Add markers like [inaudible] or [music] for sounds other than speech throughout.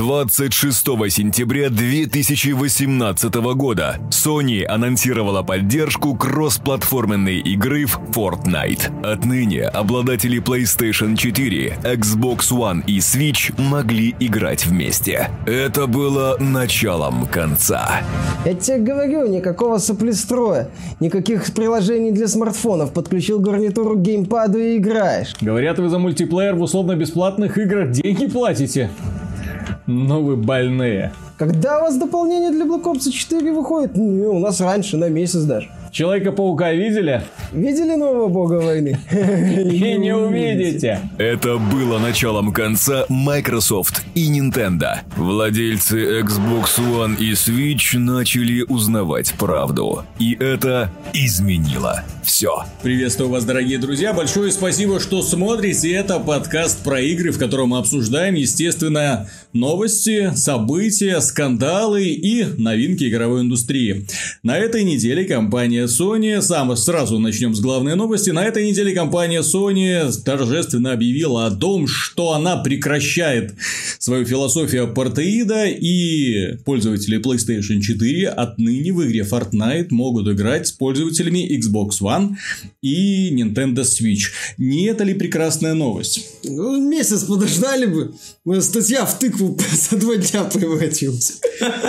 26 сентября 2018 года Sony анонсировала поддержку кроссплатформенной игры в Fortnite. Отныне обладатели PlayStation 4, Xbox One и Switch могли играть вместе. Это было началом конца. Я тебе говорю, никакого соплестроя, никаких приложений для смартфонов. Подключил гарнитуру к геймпаду и играешь. Говорят, вы за мультиплеер в условно-бесплатных играх деньги платите. Но вы больные. Когда у вас дополнение для Black Ops 4 выходит? Ну, у нас раньше, на месяц даже. Человека-паука видели? Видели нового бога войны? [laughs] И не увидите. Это было началом конца Microsoft и Nintendo. Владельцы Xbox One и Switch начали узнавать правду. И это изменило все. Приветствую вас, дорогие друзья. Большое спасибо, что смотрите. Это подкаст про игры, в котором мы обсуждаем, естественно, новости, события, скандалы и новинки игровой индустрии. На этой неделе компания Sony, сам сразу начнем с главной новости, на этой неделе компания Sony торжественно объявила о том, что она прекращает свою философию апартеида и пользователи PlayStation 4 отныне в игре Fortnite могут играть с пользователями Xbox One и Nintendo Switch. Не это ли прекрасная новость? Ну, месяц подождали бы. Статья в тыкву [laughs] за два дня превратилась. [laughs]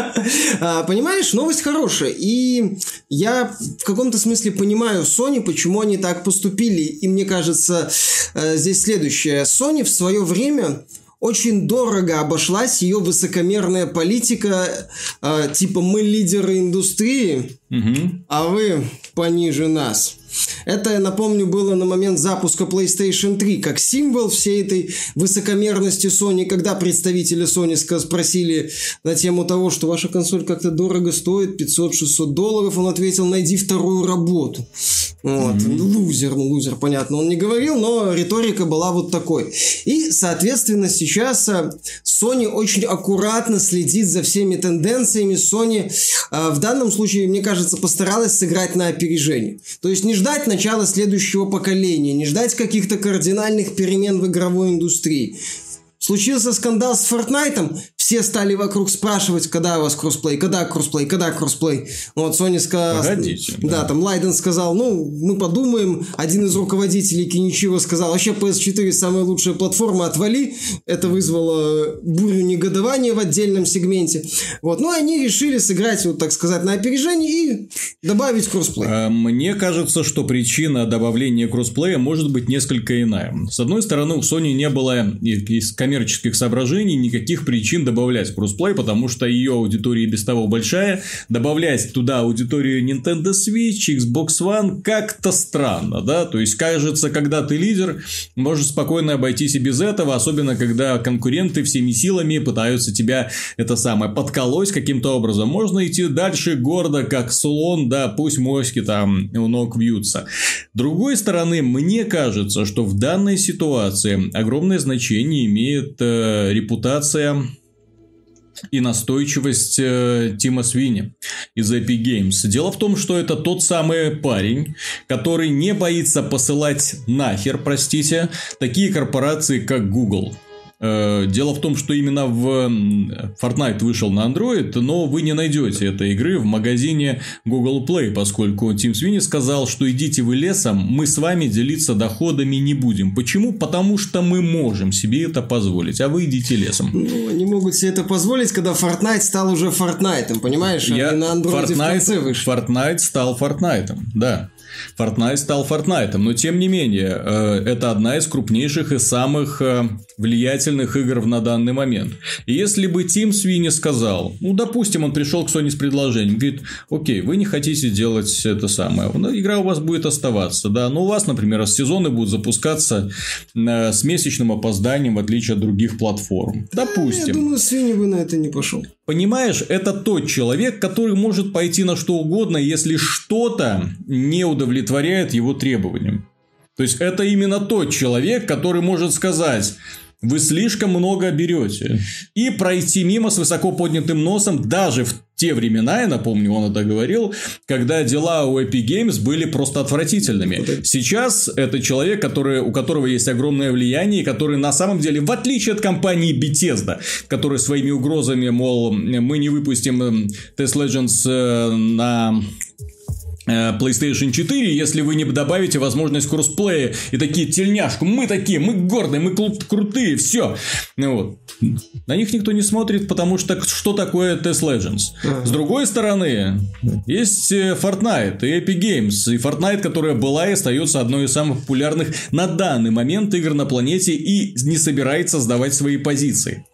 А, понимаешь, новость хорошая. И я в каком-то смысле понимаю Sony, почему они так поступили. И мне кажется, э, здесь следующее. Sony в свое время очень дорого обошлась ее высокомерная политика, э, типа мы лидеры индустрии, угу. а вы пониже нас. Это, напомню, было на момент запуска PlayStation 3, как символ всей этой высокомерности Sony, когда представители Sony спросили на тему того, что ваша консоль как-то дорого стоит, 500-600 долларов, он ответил, найди вторую работу. Вот. Mm-hmm. Лузер, ну лузер, понятно, он не говорил, но риторика была вот такой. И, соответственно, сейчас а, Sony очень аккуратно следит за всеми тенденциями. Sony а, в данном случае, мне кажется, постаралась сыграть на опережение. То есть не ждать начала следующего поколения, не ждать каких-то кардинальных перемен в игровой индустрии. Случился скандал с Fortnite, все стали вокруг спрашивать, когда у вас кроссплей, когда кроссплей, когда кроссплей. Вот Sony сказал... Погодите. Да, да, там Лайден сказал, ну, мы подумаем. Один из руководителей Киничива сказал, вообще PS4 самая лучшая платформа, отвали. Это вызвало бурю негодования в отдельном сегменте. Вот, ну, они решили сыграть, вот так сказать, на опережение и добавить кроссплей. А, мне кажется, что причина добавления кроссплея может быть несколько иная. С одной стороны, у Sony не было из коммерческих соображений никаких причин добавлять кроссплей, потому что ее аудитория и без того большая. Добавлять туда аудиторию Nintendo Switch, Xbox One как-то странно, да? То есть, кажется, когда ты лидер, можешь спокойно обойтись и без этого, особенно когда конкуренты всеми силами пытаются тебя это самое подколоть каким-то образом. Можно идти дальше гордо, как слон, да, пусть моськи там у ног вьются. Другой стороны, мне кажется, что в данной ситуации огромное значение имеет э, репутация и настойчивость э, Тима Свини из Epic Games. Дело в том, что это тот самый парень, который не боится посылать нахер, простите, такие корпорации, как Google. Э, дело в том, что именно в Fortnite вышел на Android, но вы не найдете этой игры в магазине Google Play, поскольку Тим Свини сказал, что идите вы лесом, мы с вами делиться доходами не будем. Почему? Потому что мы можем себе это позволить, а вы идите лесом. Ну, они могут себе это позволить, когда Fortnite стал уже Fortnite, понимаешь? Я... Они на Android Fortnite, в конце вышли. Fortnite стал Fortnite, да. Fortnite стал Fortnite, но тем не менее, э, это одна из крупнейших и самых э, влиятельных игр на данный момент. И если бы Тим Свини сказал, ну, допустим, он пришел к Sony с предложением, говорит, окей, вы не хотите делать это самое, игра у вас будет оставаться, да, но у вас, например, сезоны будут запускаться э, с месячным опозданием, в отличие от других платформ. Допустим. Я думаю, Свини бы на это не пошел. Понимаешь, это тот человек, который может пойти на что угодно, если что-то не удовлетворяет его требованиям. То есть это именно тот человек, который может сказать, вы слишком много берете. И пройти мимо с высоко поднятым носом даже в те времена, я напомню, он это говорил, когда дела у Epic Games были просто отвратительными. Сейчас это человек, который, у которого есть огромное влияние, который на самом деле, в отличие от компании Bethesda, которая своими угрозами, мол, мы не выпустим эм, Test Legends э, на PlayStation 4, если вы не добавите возможность кроссплея и такие тельняшку, мы такие, мы гордые, мы крутые, все. Ну, вот. На них никто не смотрит, потому что что такое Test Legends? С другой стороны, есть э, Fortnite и Epic Games, и Fortnite, которая была и остается одной из самых популярных на данный момент игр на планете и не собирается сдавать свои позиции.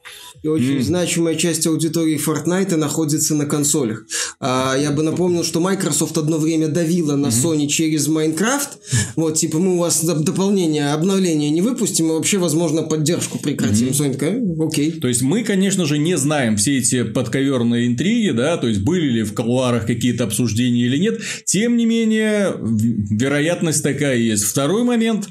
И очень mm. значимая часть аудитории Fortnite находится на консолях. А, я бы напомнил, что Microsoft одно время давила на mm-hmm. Sony через Minecraft. Вот, типа, мы у вас дополнение, обновление не выпустим, и вообще, возможно, поддержку прекратим. Mm-hmm. Sony такая, окей. То есть, мы, конечно же, не знаем все эти подковерные интриги, да, то есть, были ли в колуарах какие-то обсуждения или нет. Тем не менее, вероятность такая есть. Второй момент,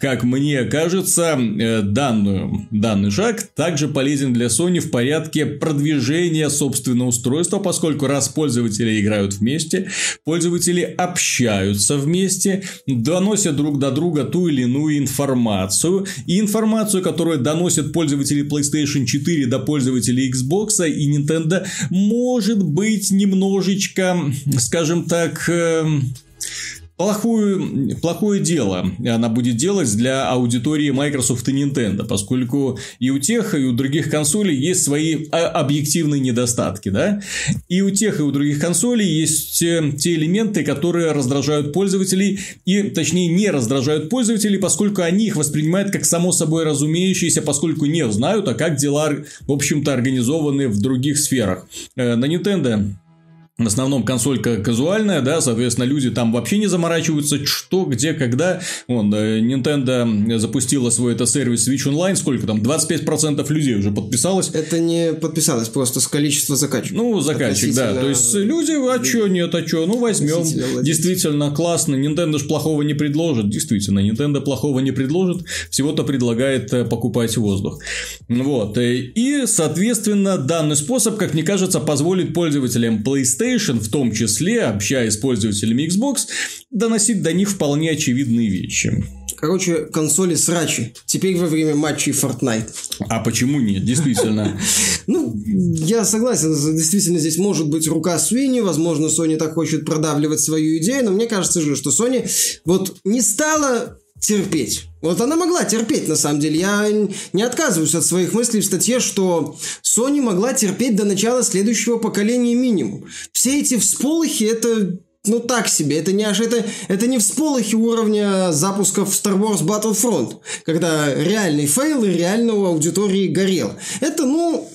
как мне кажется, э, данную, данный шаг также полезен для Sony в порядке продвижения собственного устройства, поскольку раз пользователи играют вместе, пользователи общаются вместе, доносят друг до друга ту или иную информацию, и информацию, которую доносят пользователи PlayStation 4 до пользователей Xbox и Nintendo, может быть немножечко, скажем так, эм, плохую, плохое дело она будет делать для аудитории Microsoft и Nintendo, поскольку и у тех, и у других консолей есть свои а, объективные недостатки, да, и у тех, и у других консолей есть э, те элементы, которые раздражают пользователей, и, точнее, не раздражают пользователей, поскольку они их воспринимают как само собой разумеющиеся, поскольку не знают, а как дела, в общем-то, организованы в других сферах. Э, на Nintendo в основном консолька казуальная, да, соответственно, люди там вообще не заморачиваются, что, где, когда. Вон, э, Nintendo запустила свой это сервис Switch Online, сколько там, 25% людей уже подписалось. Это не подписалось, просто с количества заказчиков. Ну, заказчик, да, то есть, люди, а чё, нет, а чё, ну, возьмем. Действительно классно, Nintendo ж плохого не предложит, действительно, Nintendo плохого не предложит, всего-то предлагает э, покупать воздух. Вот, э, и, соответственно, данный способ, как мне кажется, позволит пользователям PlayStation PlayStation, в том числе, общаясь с пользователями Xbox, доносить до них вполне очевидные вещи. Короче, консоли срачи. Теперь во время матчей Fortnite. А почему нет? Действительно. [laughs] Ну, я согласен. Действительно, здесь может быть рука Свини. Возможно, Sony так хочет продавливать свою идею. Но мне кажется же, что Sony вот не стала терпеть. Вот она могла терпеть, на самом деле. Я не отказываюсь от своих мыслей в статье, что Sony могла терпеть до начала следующего поколения минимум. Все эти всполохи это ну так себе, это не аж это, это не всполохи уровня запусков Star Wars Battlefront, когда реальный фейл и реального аудитории горел. Это, ну,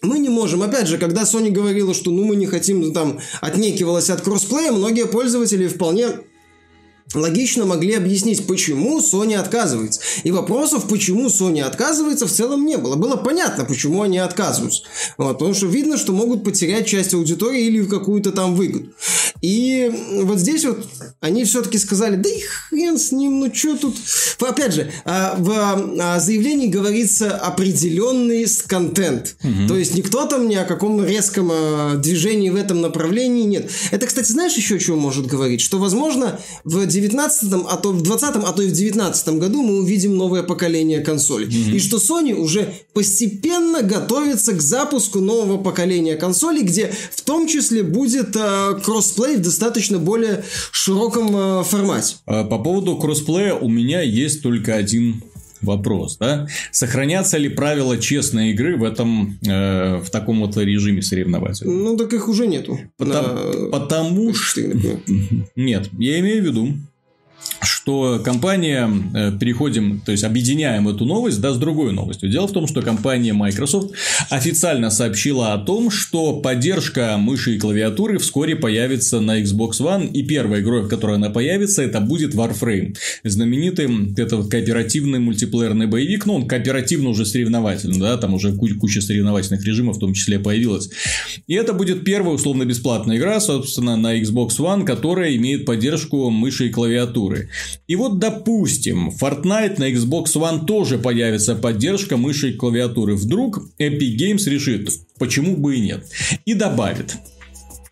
мы не можем. Опять же, когда Sony говорила, что ну мы не хотим, ну, там, отнекивалась от кроссплея, многие пользователи вполне логично могли объяснить, почему Sony отказывается. И вопросов, почему Sony отказывается, в целом не было. Было понятно, почему они отказываются. Вот, потому что видно, что могут потерять часть аудитории или какую-то там выгоду. И вот здесь вот они все-таки сказали, да и хрен с ним, ну что тут... Опять же, а, в а, заявлении говорится определенный контент. Угу. То есть никто там ни о каком резком а, движении в этом направлении нет. Это, кстати, знаешь еще о чем может говорить? Что, возможно, в 19 а то в 20 а то и в 19 году мы увидим новое поколение консолей. Mm-hmm. И что Sony уже постепенно готовится к запуску нового поколения консолей, где в том числе будет э, кроссплей в достаточно более широком э, формате. А по поводу кроссплея у меня есть только один вопрос, да? Сохранятся ли правила честной игры в этом, э, в таком вот режиме соревновательном? Ну, так их уже нету. Потому, на... потому что... Нет, я имею в виду, что компания, э, переходим, то есть объединяем эту новость да, с другой новостью. Дело в том, что компания Microsoft официально сообщила о том, что поддержка мыши и клавиатуры вскоре появится на Xbox One, и первой игрой, в которой она появится, это будет Warframe. Знаменитый это вот кооперативный мультиплеерный боевик, ну, он кооперативно уже соревновательный, да, там уже куча соревновательных режимов в том числе появилась. И это будет первая условно-бесплатная игра, собственно, на Xbox One, которая имеет поддержку мыши и клавиатуры. И вот, допустим, Fortnite на Xbox One тоже появится поддержка мыши и клавиатуры. Вдруг Epic Games решит, почему бы и нет. И добавит.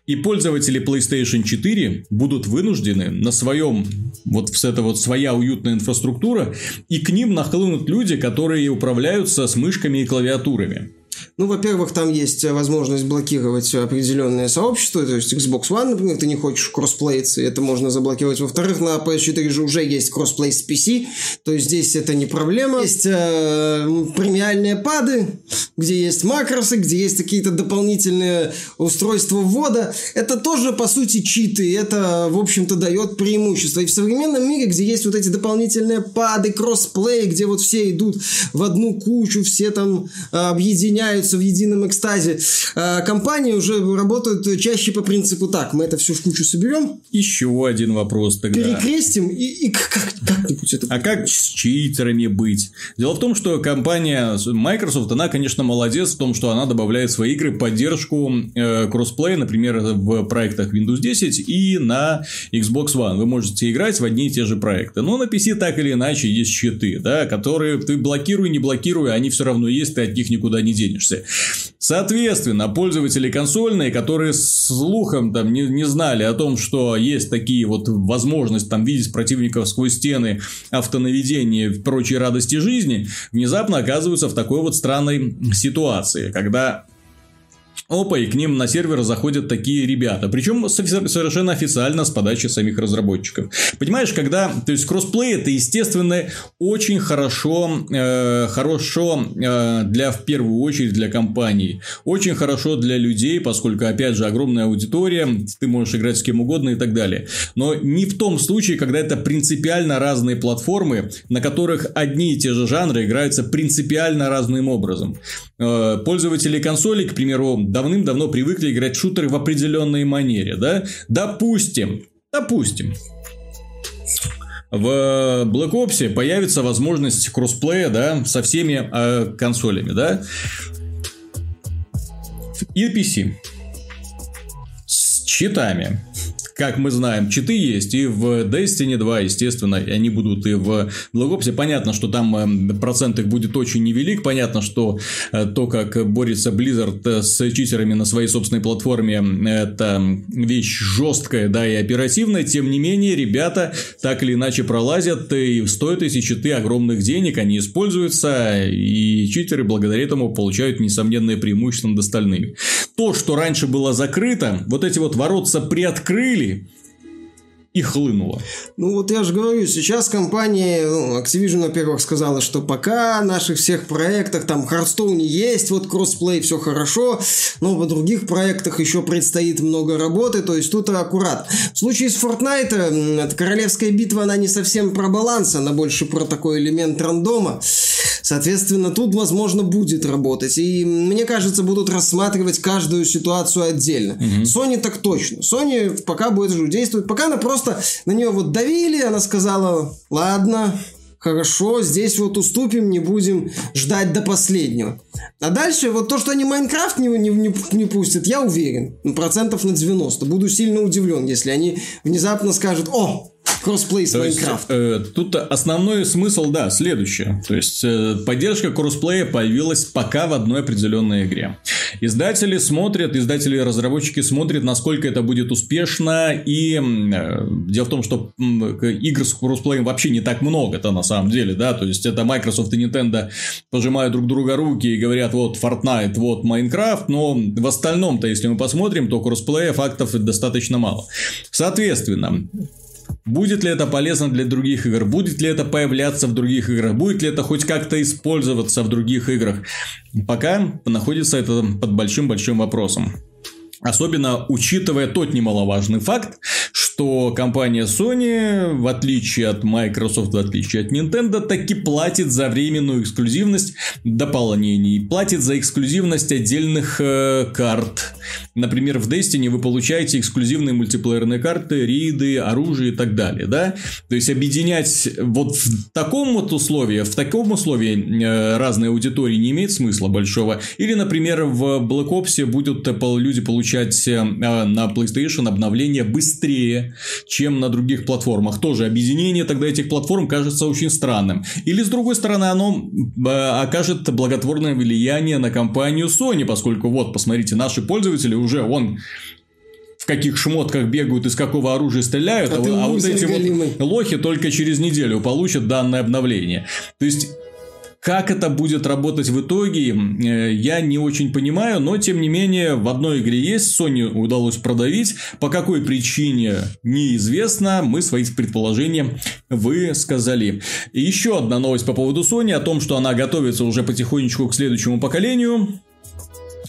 И пользователи PlayStation 4 будут вынуждены на своем, вот с это вот своя уютная инфраструктура, и к ним нахлынут люди, которые управляются с мышками и клавиатурами. Ну, во-первых, там есть возможность блокировать определенные сообщества, то есть Xbox One, например, ты не хочешь кроссплеиться, это можно заблокировать. Во-вторых, на PS4 же уже есть кроссплей с PC, то есть здесь это не проблема. Есть э, премиальные пады, где есть макросы, где есть какие-то дополнительные устройства ввода. Это тоже, по сути, читы, это, в общем-то, дает преимущество. И в современном мире, где есть вот эти дополнительные пады, кроссплей, где вот все идут в одну кучу, все там э, объединяются в едином экстазе. А компании уже работают чаще по принципу так, мы это все в кучу соберем. Еще один вопрос тогда. Перекрестим и, и как, как-нибудь это... А как с читерами быть? Дело в том, что компания Microsoft, она, конечно, молодец в том, что она добавляет в свои игры поддержку э, кроссплея, например, в проектах Windows 10 и на Xbox One. Вы можете играть в одни и те же проекты. Но на PC так или иначе есть щиты, да, которые ты блокируй, не блокируй, они все равно есть, ты от них никуда не денешься версии. Соответственно, пользователи консольные, которые слухом там не, не знали о том, что есть такие вот возможности там видеть противников сквозь стены, автонаведение и прочие радости жизни, внезапно оказываются в такой вот странной ситуации, когда Опа, и к ним на сервер заходят такие ребята. Причем совершенно официально с подачи самих разработчиков. Понимаешь, когда... То есть, кроссплей это, естественно, очень хорошо, э, хорошо э, для, в первую очередь, для компаний. Очень хорошо для людей, поскольку, опять же, огромная аудитория, ты можешь играть с кем угодно и так далее. Но не в том случае, когда это принципиально разные платформы, на которых одни и те же жанры играются принципиально разным образом. Э, пользователи консолей, к примеру, давным-давно привыкли играть шутеры в определенной манере, да? Допустим, допустим, в Black Ops появится возможность кроссплея, да, со всеми э, консолями, да, и PC с читами как мы знаем, читы есть и в Destiny 2, естественно, и они будут и в Black Ops. Понятно, что там эм, процент их будет очень невелик. Понятно, что э, то, как борется Blizzard э, с читерами на своей собственной платформе, это вещь жесткая, да, и оперативная. Тем не менее, ребята так или иначе пролазят, и стоят эти читы огромных денег, они используются, и читеры благодаря этому получают несомненное преимущество над остальными. То, что раньше было закрыто, вот эти вот воротца приоткрыли, воды и хлынуло. Ну вот я же говорю, сейчас компания ну, Activision, во-первых, сказала, что пока в наших всех проектах, там Hearthstone есть, вот кроссплей, все хорошо, но в других проектах еще предстоит много работы, то есть тут аккурат. В случае с Fortnite, эта королевская битва, она не совсем про баланс, она больше про такой элемент рандома. Соответственно, тут, возможно, будет работать. И мне кажется, будут рассматривать каждую ситуацию отдельно. Угу. Sony так точно. Sony пока будет же действовать, пока она просто на нее вот давили, она сказала, ладно, хорошо, здесь вот уступим, не будем ждать до последнего. А дальше вот то, что они Майнкрафт не, не, не, не пустят, я уверен, процентов на 90. Буду сильно удивлен, если они внезапно скажут, о, Кроссплей с Minecraft. Э, тут основной смысл, да, следующее. То есть, э, поддержка кроссплея появилась пока в одной определенной игре. Издатели смотрят, издатели-разработчики смотрят, насколько это будет успешно. И э, дело в том, что игр с кроссплеем вообще не так много это на самом деле, да. То есть, это Microsoft и Nintendo пожимают друг друга руки и говорят, вот Fortnite, вот Minecraft. Но в остальном-то, если мы посмотрим, то кроссплея фактов достаточно мало. Соответственно, Будет ли это полезно для других игр? Будет ли это появляться в других играх? Будет ли это хоть как-то использоваться в других играх? Пока находится это под большим-большим вопросом. Особенно учитывая тот немаловажный факт, что компания Sony, в отличие от Microsoft, в отличие от Nintendo, таки платит за временную эксклюзивность дополнений, платит за эксклюзивность отдельных э, карт, например, в Destiny вы получаете эксклюзивные мультиплеерные карты, риды, оружие и так далее, да? То есть объединять вот в таком вот условии, в таком условии э, разные аудитории не имеет смысла большого. Или, например, в Black Ops будут люди получать э, на PlayStation обновления быстрее, чем на других платформах. Тоже объединение тогда этих платформ кажется очень странным. Или, с другой стороны, оно э, окажет благотворное влияние на компанию Sony, поскольку вот, посмотрите, наши пользователи уже, он в каких шмотках бегают, из какого оружия стреляют, а, а, а вот эти вот лохи только через неделю получат данное обновление. То есть как это будет работать в итоге, э, я не очень понимаю, но тем не менее в одной игре есть, Sony удалось продавить, по какой причине неизвестно, мы свои предположения высказали. И еще одна новость по поводу Sony, о том, что она готовится уже потихонечку к следующему поколению.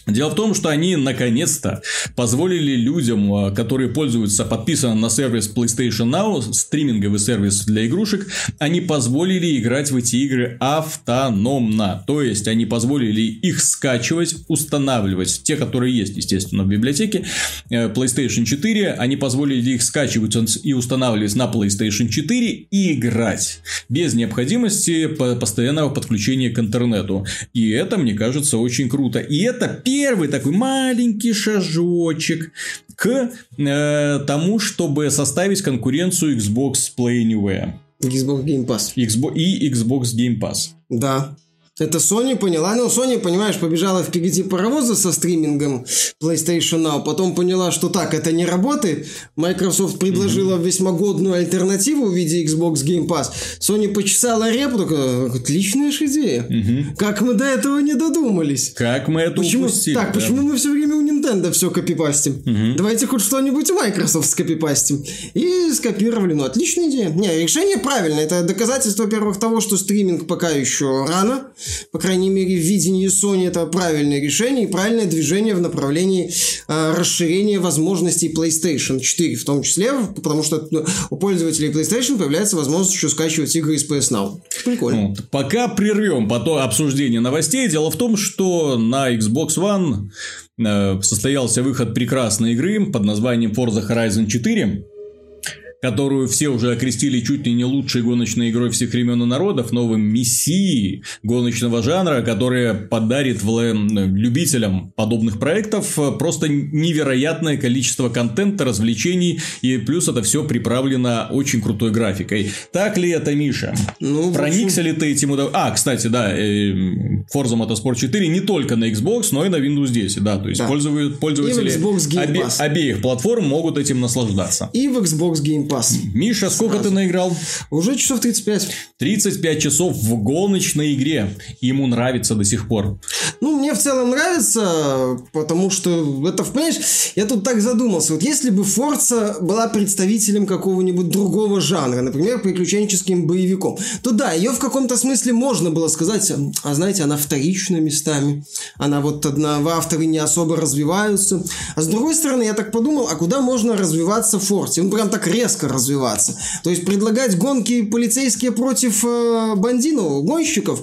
Дело в том, что они наконец-то позволили людям, а, которые пользуются подписанным на сервис PlayStation Now, стриминговый сервис для игрушек, они позволили играть в эти игры автономно. То есть, они позволили их скачивать, устанавливать. Те, которые есть, естественно, в библиотеке э, PlayStation 4, они позволили их скачивать и устанавливать на PlayStation 4 и играть. Без необходимости постоянного подключения к интернету. И это, мне кажется, очень круто. И это первый первый такой маленький шажочек к э, тому, чтобы составить конкуренцию Xbox Play Anywhere. Xbox Game Pass. Xbox, и Xbox Game Pass. Да. Это Sony поняла. Ну, Sony, понимаешь, побежала впереди паровоза со стримингом PlayStation Now. Потом поняла, что так, это не работает. Microsoft предложила mm-hmm. весьма годную альтернативу в виде Xbox Game Pass. Sony почесала репу, такая, отличная же идея. Mm-hmm. Как мы до этого не додумались? Как мы это почему? упустили? Так, да? почему мы все время у Nintendo все копипастим? Mm-hmm. Давайте хоть что-нибудь у Microsoft скопипастим. И скопировали. Ну, отличная идея. Не, решение правильное. Это доказательство, во-первых, того, что стриминг пока еще рано по крайней мере, в видении Sony это правильное решение и правильное движение в направлении э, расширения возможностей PlayStation 4, в том числе, потому что у пользователей PlayStation появляется возможность еще скачивать игры из PS Now. Прикольно. Пока прервем потом обсуждение новостей. Дело в том, что на Xbox One э, состоялся выход прекрасной игры под названием Forza Horizon 4 которую все уже окрестили чуть ли не лучшей гоночной игрой всех времен и народов, новым мессией гоночного жанра, которая подарит любителям подобных проектов э, просто невероятное количество контента, развлечений, и плюс это все приправлено очень крутой графикой. Так ли это, Миша? Ну, Проникся общем... ли ты этим удов... А, кстати, да, э, Forza Motorsport 4 не только на Xbox, но и на Windows 10, да, то есть да. пользователи обе... обеих платформ могут этим наслаждаться. И в Xbox Game Pass. Миша, сколько Сразу. ты наиграл? Уже часов 35. 35 часов в гоночной игре. Ему нравится до сих пор. Ну, мне в целом нравится, потому что это, понимаешь, я тут так задумался. Вот если бы Forza была представителем какого-нибудь другого жанра, например, приключенческим боевиком, то да, ее в каком-то смысле можно было сказать, а знаете, она вторичная местами. Она вот одна, в авторы не особо развиваются. А с другой стороны, я так подумал, а куда можно развиваться в Forza? Он прям так резко резко развиваться. То есть предлагать гонки полицейские против э, бандинов, гонщиков,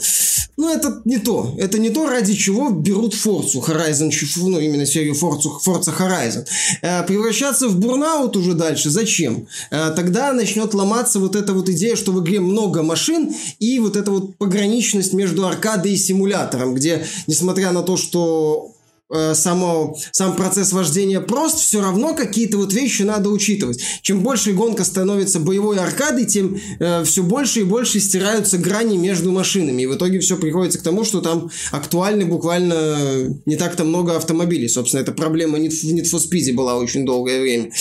ну это не то. Это не то, ради чего берут Forza Horizon, ну именно серию Forza, Forza Horizon. Э, превращаться в бурнаут уже дальше зачем? Э, тогда начнет ломаться вот эта вот идея, что в игре много машин и вот эта вот пограничность между аркадой и симулятором, где, несмотря на то, что Э, само, сам процесс вождения прост, все равно какие-то вот вещи надо учитывать. Чем больше гонка становится боевой аркадой, тем э, все больше и больше стираются грани между машинами. И в итоге все приходится к тому, что там актуальны буквально не так-то много автомобилей. Собственно, эта проблема в Need for Speed была очень долгое время.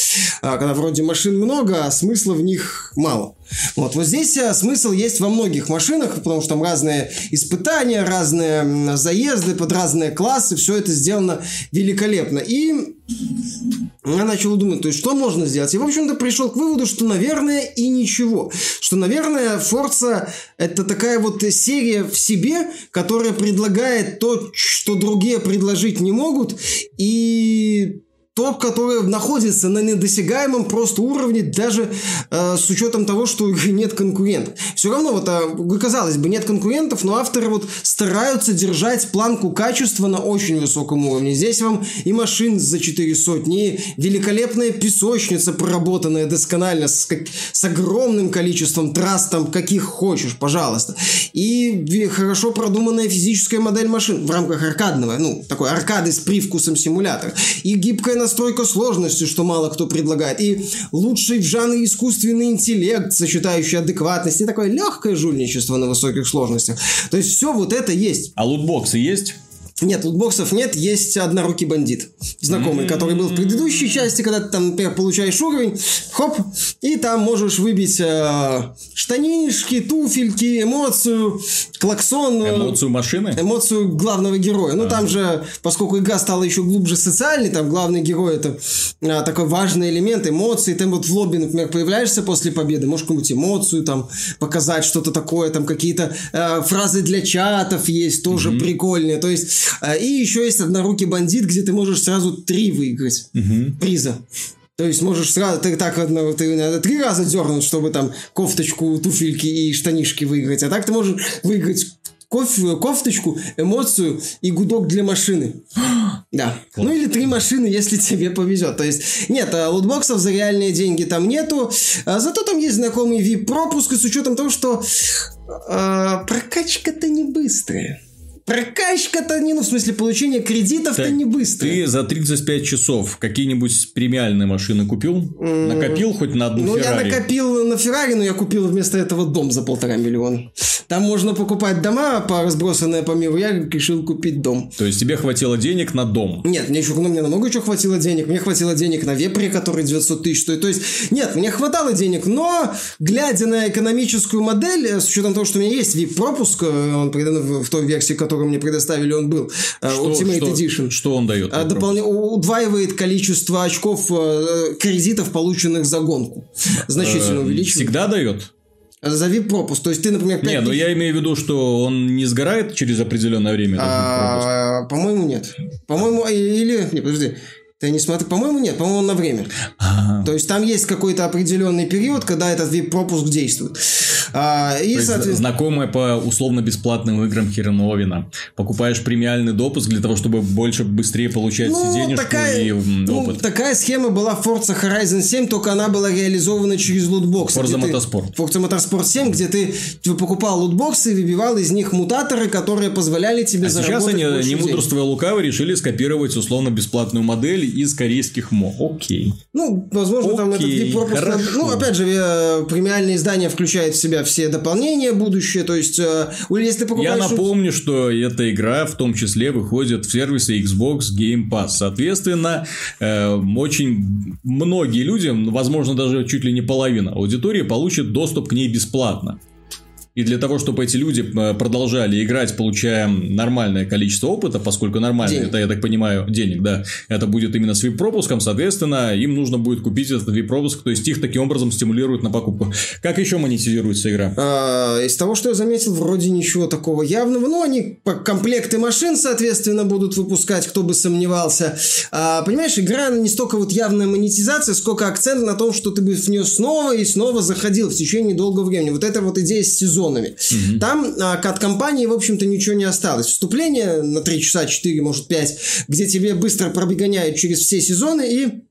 А, когда вроде машин много, а смысла в них мало. Вот, вот здесь а, смысл есть во многих машинах, потому что там разные испытания, разные заезды под разные классы, все это сделано великолепно. И я начал думать, то есть, что можно сделать? И, в общем-то, пришел к выводу, что, наверное, и ничего. Что, наверное, Forza – это такая вот серия в себе, которая предлагает то, что другие предложить не могут, и то, которое находится на недосягаемом просто уровне, даже э, с учетом того, что [laughs] нет конкурентов. Все равно, вот, э, казалось бы, нет конкурентов, но авторы вот стараются держать планку качества на очень высоком уровне. Здесь вам и машин за 4 сотни, и великолепная песочница, проработанная досконально, с, как, с огромным количеством трасс, там, каких хочешь, пожалуйста. И хорошо продуманная физическая модель машин в рамках аркадного, ну, такой аркады с привкусом симулятора. И гибкая настройка сложности, что мало кто предлагает. И лучший в жанре искусственный интеллект, сочетающий адекватность. И такое легкое жульничество на высоких сложностях. То есть все вот это есть. А лутбоксы есть? Нет, лутбоксов нет, есть однорукий бандит. Знакомый, который был в предыдущей части, когда ты там, например, получаешь уровень, хоп, и там можешь выбить э, штанишки, туфельки, эмоцию, клаксон. Э, эмоцию машины? Эмоцию главного героя. Ну, а. там же, поскольку игра стала еще глубже социальной, там главный герой это а, такой важный элемент, эмоции. Ты вот в лобби, например, появляешься после победы, можешь какую-нибудь эмоцию там показать, что-то такое, там какие-то э, фразы для чатов есть, тоже mm-hmm. прикольные. То есть и еще есть однорукий бандит, где ты можешь сразу три выиграть угу. приза. То есть можешь сразу, ты так одно, ты надо три раза дернуть, чтобы там кофточку, туфельки и штанишки выиграть. А так ты можешь выиграть коф, кофточку, эмоцию и гудок для машины. [gasps] Да. Ну или три машины, если тебе повезет. То есть, нет, а лутбоксов за реальные деньги там нету. А зато там есть знакомый VIP-пропуск, и с учетом того, что э, прокачка-то не быстрая прокачка-то не, ну, в смысле, получение кредитов-то не быстро. Ты за 35 часов какие-нибудь премиальные машины купил? Накопил хоть на одну Ну, Феррари? я накопил на Феррари, но я купил вместо этого дом за полтора миллиона. Там можно покупать дома, по разбросанные по миру. Я решил купить дом. То есть, тебе хватило денег на дом? Нет, мне еще, ну, мне намного чего хватило денег. Мне хватило денег на Вепре, который 900 тысяч стоит. То есть, нет, мне хватало денег, но, глядя на экономическую модель, с учетом того, что у меня есть VIP-пропуск, э, он в той версии, которую который мне предоставили, он был. Э, что, Ultimate что, Edition. Что он дает? А, Допол... Удваивает количество очков э, кредитов, полученных за гонку. Значительно э, увеличивает. Всегда дает? За VIP-пропуск. То есть ты, например, 5 Не, ну я имею в виду, что он не сгорает через определенное время. А, по-моему, нет. По-моему, или... Не, подожди. Ты не смотри, по-моему, нет, по-моему, он на время. А-а-а. То есть там есть какой-то определенный период, когда этот VIP-пропуск действует. А, и, соответственно... Знакомая по условно-бесплатным играм Хереновина. Покупаешь премиальный допуск для того, чтобы больше, быстрее получать ну, денежку такая, и ну, опыт. Такая схема была в Forza Horizon 7, только она была реализована через лутбоксы. Forza Motorsport. Ты, Forza Motorsport 7, где ты типа, покупал лутбоксы и выбивал из них мутаторы, которые позволяли тебе а заработать сейчас они, не мудрствуя лукаво, решили скопировать условно-бесплатную модель из корейских мо. Окей. Ну, возможно, Окей, там этот. Хорошо. Ну, опять же, э, премиальное издание включает в себя все дополнения будущее, то есть, э, если ты покупаешь... Я напомню, что эта игра в том числе выходит в сервисы Xbox Game Pass. Соответственно, э, очень многие люди, возможно, даже чуть ли не половина аудитории, получат доступ к ней бесплатно. И для того, чтобы эти люди э, продолжали играть, получая нормальное количество опыта, поскольку нормальное, денег. это, я так понимаю, денег, да, это будет именно с VIP-пропуском, соответственно, им нужно будет купить этот VIP-пропуск, то есть их таким образом стимулируют на покупку. Как еще монетизируется игра? А, из того, что я заметил, вроде ничего такого явного. Ну, они комплекты машин, соответственно, будут выпускать, кто бы сомневался. А, понимаешь, игра не столько вот явная монетизация, сколько акцент на том, что ты бы в нее снова и снова заходил в течение долгого времени. Вот это вот идея с сезона сезонами. Угу. Там а, от компании, в общем-то, ничего не осталось. Вступление на 3 часа, 4, может 5, где тебе быстро пробегоняют через все сезоны и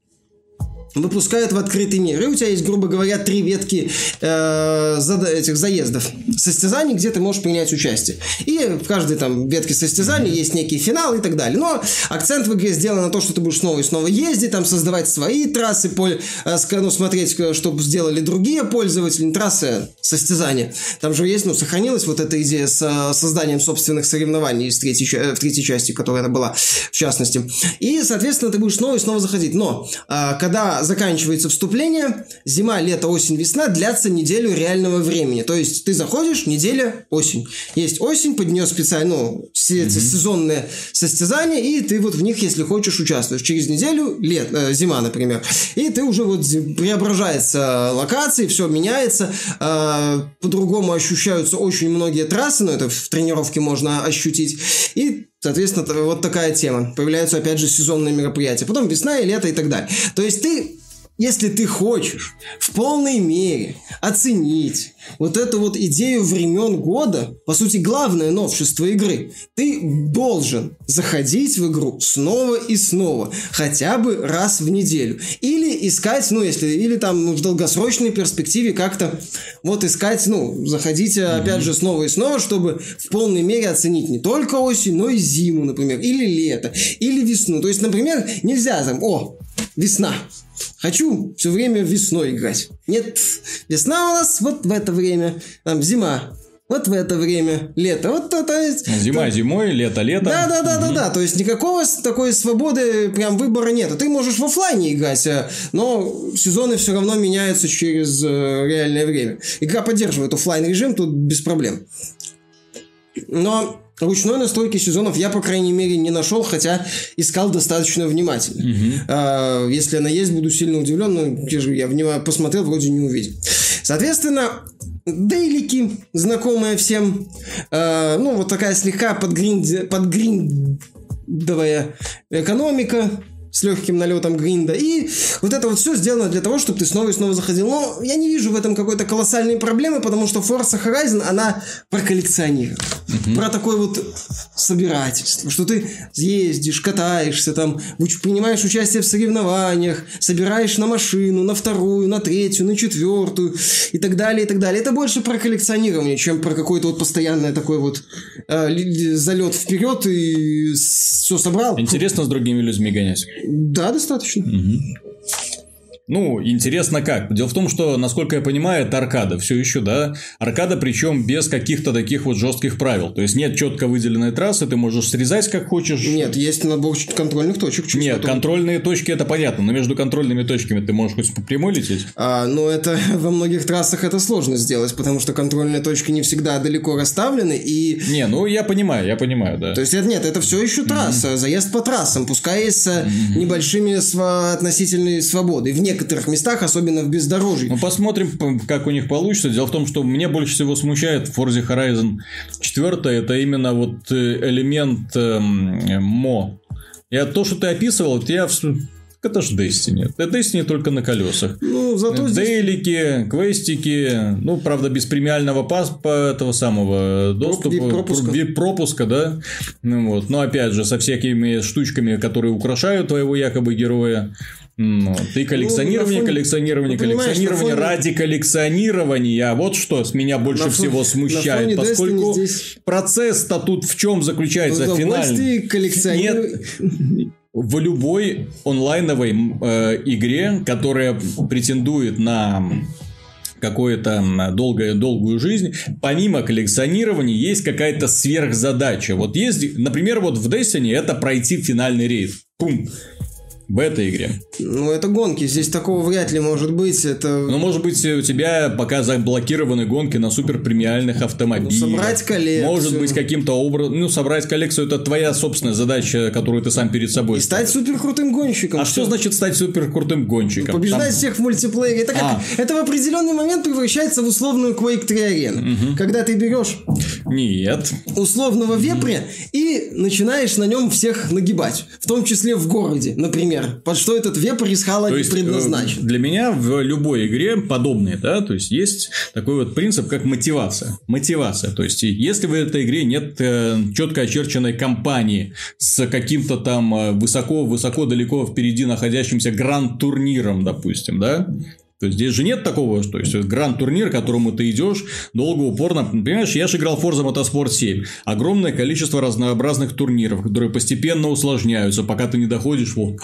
выпускают в открытый мир. И у тебя есть, грубо говоря, три ветки э, за, этих заездов, состязаний, где ты можешь принять участие. И в каждой там ветке состязаний есть некий финал и так далее. Но акцент в игре сделан на то, что ты будешь снова и снова ездить, там создавать свои трассы, поль, э, ну, смотреть, что сделали другие пользователи, трассы состязания. Там же есть, ну, сохранилась вот эта идея с э, созданием собственных соревнований из третьей, в третьей части, которая была, в частности. И, соответственно, ты будешь снова и снова заходить. Но, э, когда заканчивается вступление, зима, лето, осень, весна длятся неделю реального времени. То есть ты заходишь, неделя, осень. Есть осень, под нее специально, ну, все эти mm-hmm. сезонные состязания, и ты вот в них, если хочешь, участвуешь. Через неделю, лет, э, зима, например. И ты уже вот преображается локации, все меняется, э, по-другому ощущаются очень многие трассы, но это в тренировке можно ощутить. И Соответственно, вот такая тема. Появляются, опять же, сезонные мероприятия. Потом весна и лето и так далее. То есть ты если ты хочешь в полной мере оценить вот эту вот идею времен года, по сути, главное новшество игры, ты должен заходить в игру снова и снова, хотя бы раз в неделю. Или искать, ну, если, или там ну, в долгосрочной перспективе как-то вот искать, ну, заходить mm-hmm. опять же снова и снова, чтобы в полной мере оценить не только осень, но и зиму, например, или лето, или весну. То есть, например, нельзя там, о, весна, Хочу все время весной играть. Нет, весна у нас вот в это время, там зима, вот в это время, лето. Вот то, то есть... Зима то... зимой, лето лето. Да, да, да, угу. да, да. То есть никакого такой свободы, прям выбора нет. Ты можешь в офлайне играть, а, но сезоны все равно меняются через э, реальное время. Игра поддерживает офлайн режим, тут без проблем. Но Ручной настройки сезонов я, по крайней мере, не нашел, хотя искал достаточно внимательно. Угу. А, если она есть, буду сильно удивлен, но я внимательно посмотрел, вроде не увидел. Соответственно, дейлики, знакомые всем, а, ну, вот такая слегка подгринд, подгриндовая экономика, с легким налетом гринда. И вот это вот все сделано для того, чтобы ты снова и снова заходил. Но я не вижу в этом какой-то колоссальной проблемы, потому что Forza Horizon, она про коллекционирование. Угу. Про такое вот собирательство, что ты ездишь, катаешься, там, принимаешь участие в соревнованиях, собираешь на машину, на вторую, на третью, на четвертую и так далее, и так далее. Это больше про коллекционирование, чем про какое-то вот постоянное такое вот э, залет вперед и все собрал. Интересно с другими людьми гонять. Да, достаточно. Угу. Ну, интересно как. Дело в том, что, насколько я понимаю, это аркада все еще, да. Аркада, причем без каких-то таких вот жестких правил. То есть нет четко выделенной трассы, ты можешь срезать как хочешь. Нет, есть набор контрольных точек. Чуть нет, потом... контрольные точки это понятно, но между контрольными точками ты можешь хоть по прямой лететь. А, ну, это [laughs] во многих трассах это сложно сделать, потому что контрольные точки не всегда далеко расставлены и. Не, ну я понимаю, я понимаю, да. То есть это нет, это все еще трасса, mm-hmm. заезд по трассам, пускай с mm-hmm. небольшими св... относительной свободой. В некоторых местах, особенно в бездорожье. Ну, посмотрим, как у них получится. Дело в том, что мне больше всего смущает в Forza Horizon 4 это именно вот э, элемент эм, мо. Я то, что ты описывал, я это же Destiny. Это Destiny только на колесах. Ну, зато Дейлики, здесь... квестики, ну, правда, без премиального паспа этого самого доступа. пропуска. пропуска, да. Ну, вот. Но опять же, со всякими штучками, которые украшают твоего якобы героя. Ну, ты коллекционирование, ну, фоне, коллекционирование, коллекционирование фоне... ради коллекционирования. Вот что с меня больше на всего смущает, поскольку здесь... процесс-то тут в чем заключается ну, финальный? коллекционирование. Нет, в любой онлайновой э, игре, которая претендует на какую-то долгую, долгую жизнь, помимо коллекционирования есть какая-то сверхзадача. Вот есть, например, вот в Destiny это пройти финальный рейд. Пум в этой игре. Ну, это гонки. Здесь такого вряд ли может быть. Это... Ну, может быть, у тебя пока заблокированы гонки на супер премиальных автомобилях. Ну, собрать коллекцию. Может быть, каким-то образом... Ну, собрать коллекцию – это твоя собственная задача, которую ты сам перед собой И стать супер крутым гонщиком. А что значит стать супер крутым гонщиком? Ну, побеждать Там... всех в мультиплеере. Это, как... а. это в определенный момент превращается в условную Quake 3 арену. Угу. Когда ты берешь... Нет. Условного вепря угу. и начинаешь на нем всех нагибать. В том числе в городе, например например, под что этот веб из то есть, э, предназначен. Для меня в любой игре подобные, да, то есть есть такой вот принцип, как мотивация. Мотивация. То есть, если в этой игре нет э, четко очерченной кампании с каким-то там высоко-высоко э, далеко впереди находящимся гранд-турниром, допустим, да, то есть здесь же нет такого, что есть гранд-турнир, к которому ты идешь долго, упорно. Понимаешь, я же играл Forza Motorsport 7. Огромное количество разнообразных турниров, которые постепенно усложняются, пока ты не доходишь вот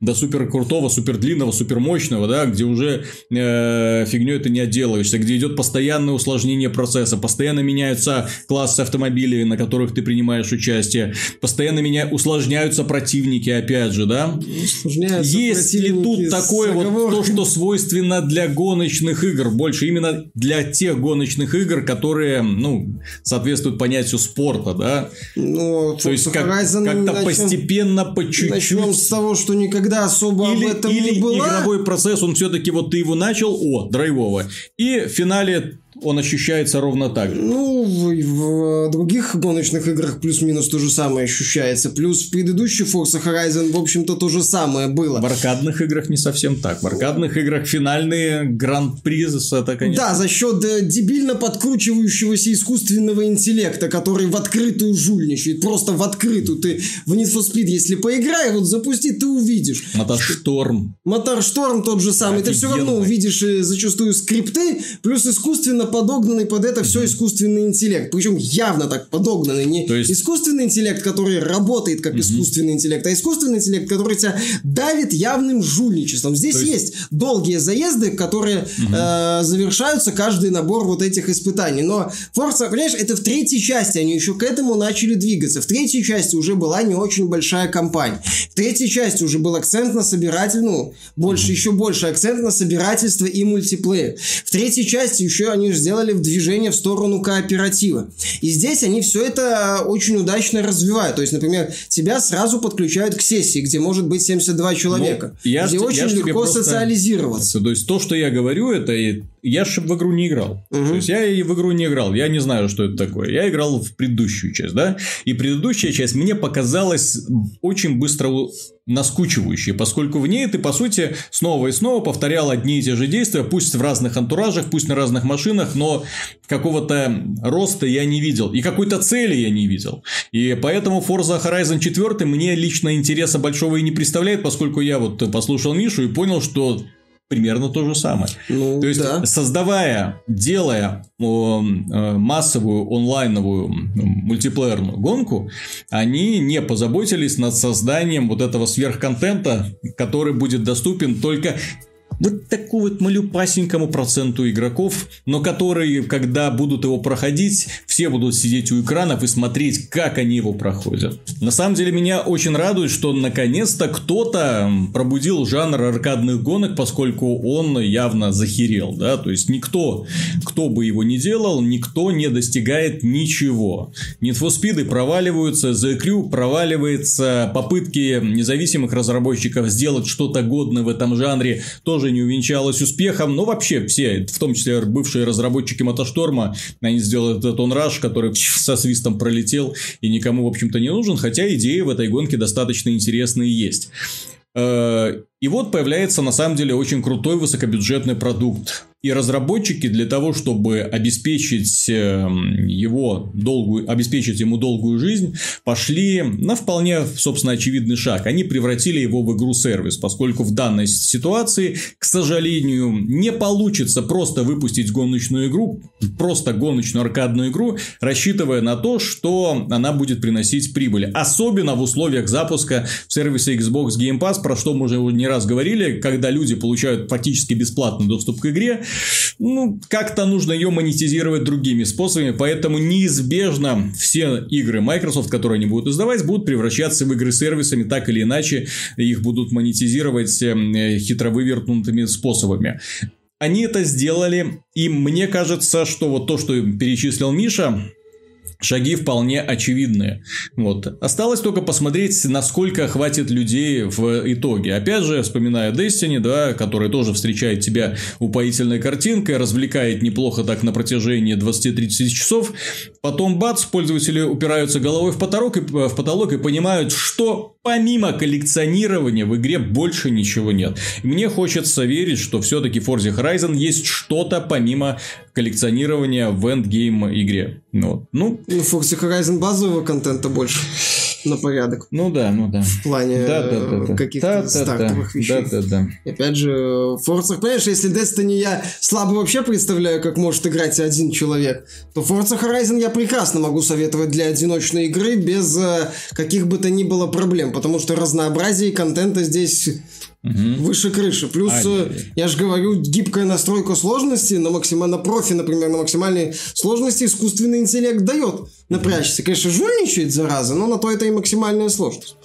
до супер крутого, супер длинного, супер мощного, да, где уже э, фигней ты не отделаешься, где идет постоянное усложнение процесса, постоянно меняются классы автомобилей, на которых ты принимаешь участие, постоянно меня усложняются противники, опять же, да. Есть ли тут такое вот то, что свойственно именно для гоночных игр, больше именно для тех гоночных игр, которые, ну, соответствуют понятию спорта, да? Ну, то есть как, как-то постепенно, по чуть-чуть. Начнем с того, что никогда особо или, об этом или не было. игровой процесс, он все-таки вот ты его начал, о, драйвово. И в финале он ощущается ровно так же. Ну, в, в других гоночных играх плюс-минус то же самое ощущается. Плюс в предыдущей Forza Horizon, в общем-то, то же самое было. В аркадных играх не совсем так. В аркадных играх финальные гран-призы это, конечно... Да, за счет э, дебильно подкручивающегося искусственного интеллекта, который в открытую жульничает. Просто в открытую. Ты в Need for Speed, если поиграй, вот запусти, ты увидишь. Моторшторм. Моторшторм тот же самый. Офигенный. Ты все равно увидишь э, зачастую скрипты, плюс искусственно подогнанный под это все искусственный интеллект. Причем явно так подогнанный. Не То есть... искусственный интеллект, который работает как искусственный интеллект, а искусственный интеллект, который тебя давит явным жульничеством. Здесь есть... есть долгие заезды, которые э, завершаются каждый набор вот этих испытаний. Но Forza, понимаешь, это в третьей части они еще к этому начали двигаться. В третьей части уже была не очень большая компания. В третьей части уже был акцент на собиратель, ну, больше, еще больше акцент на собирательство и мультиплеер. В третьей части еще они сделали в движение в сторону кооператива. И здесь они все это очень удачно развивают. То есть, например, тебя сразу подключают к сессии, где может быть 72 человека. Ну, я где ж, очень я легко просто... социализироваться. То есть, то, что я говорю, это я же в игру не играл. Мгм. То есть, я и в игру не играл. Я не знаю, что это такое. Я играл в предыдущую часть, да? И предыдущая часть мне показалась очень быстро наскучивающей, поскольку в ней ты, по сути, снова и снова повторял одни и те же действия, пусть в разных антуражах, пусть на разных машинах, но какого-то роста я не видел. И какой-то цели я не видел. И поэтому Forza Horizon 4 мне лично интереса большого и не представляет, поскольку я вот послушал Мишу и понял, что примерно то же самое. Ну, То есть, да. создавая, делая э, массовую онлайновую мультиплеерную гонку, они не позаботились над созданием вот этого сверхконтента, который будет доступен только вот такому вот малюпасенькому проценту игроков, но которые, когда будут его проходить, все будут сидеть у экранов и смотреть, как они его проходят. На самом деле, меня очень радует, что наконец-то кто-то пробудил жанр аркадных гонок, поскольку он явно захерел, да, то есть никто, кто бы его ни делал, никто не достигает ничего. Need проваливаются, The Crew проваливается, попытки независимых разработчиков сделать что-то годное в этом жанре тоже не увенчалось успехом, но вообще все, в том числе бывшие разработчики Мотошторма, они сделали этот онраж, который [laughs] со свистом пролетел и никому, в общем-то, не нужен, хотя идеи в этой гонке достаточно интересные есть. Э, И вот появляется на самом деле очень крутой высокобюджетный продукт. И разработчики для того, чтобы обеспечить эм, его долгую, обеспечить ему долгую жизнь, пошли на вполне, собственно, очевидный шаг. Они превратили его в игру-сервис, поскольку в данной ситуации, к сожалению, не получится просто выпустить гоночную игру, просто гоночную аркадную игру, рассчитывая на то, что она будет приносить прибыль. Особенно в условиях запуска в сервисе Xbox Game Pass, про что мы уже не раз говорили, когда люди получают практически бесплатный доступ к игре, ну, как-то нужно ее монетизировать другими способами, поэтому неизбежно все игры Microsoft, которые они будут издавать, будут превращаться в игры сервисами, так или иначе их будут монетизировать эм, хитро вывернутыми способами. Они это сделали, и мне кажется, что вот то, что перечислил Миша, шаги вполне очевидные. Вот. Осталось только посмотреть, насколько хватит людей в итоге. Опять же, вспоминая Destiny, да, который тоже встречает тебя упоительной картинкой, развлекает неплохо так на протяжении 20-30 часов. Потом бац, пользователи упираются головой в потолок, и, в потолок и понимают, что помимо коллекционирования в игре больше ничего нет. Мне хочется верить, что все-таки Forza Horizon есть что-то помимо коллекционирования в endgame игре. Вот. Ну, Ну, Forza Horizon базового контента больше [laughs] на порядок. ну да, ну да. В плане э, каких-то стартовых вещей. Да, да, да. И Опять же, Forza, понимаешь, если Destiny я слабо вообще представляю, как может играть один человек, то Forza Horizon я прекрасно могу советовать для одиночной игры без э, каких бы то ни было проблем, потому что разнообразие контента здесь выше крыши. Плюс, А, нет. я же говорю, гибкая настройка сложности на максимально профи, например, на максимальной сложности искусственный интеллект дает напрячься. Конечно, жульничает, зараза, но на то это и максимальная сложность.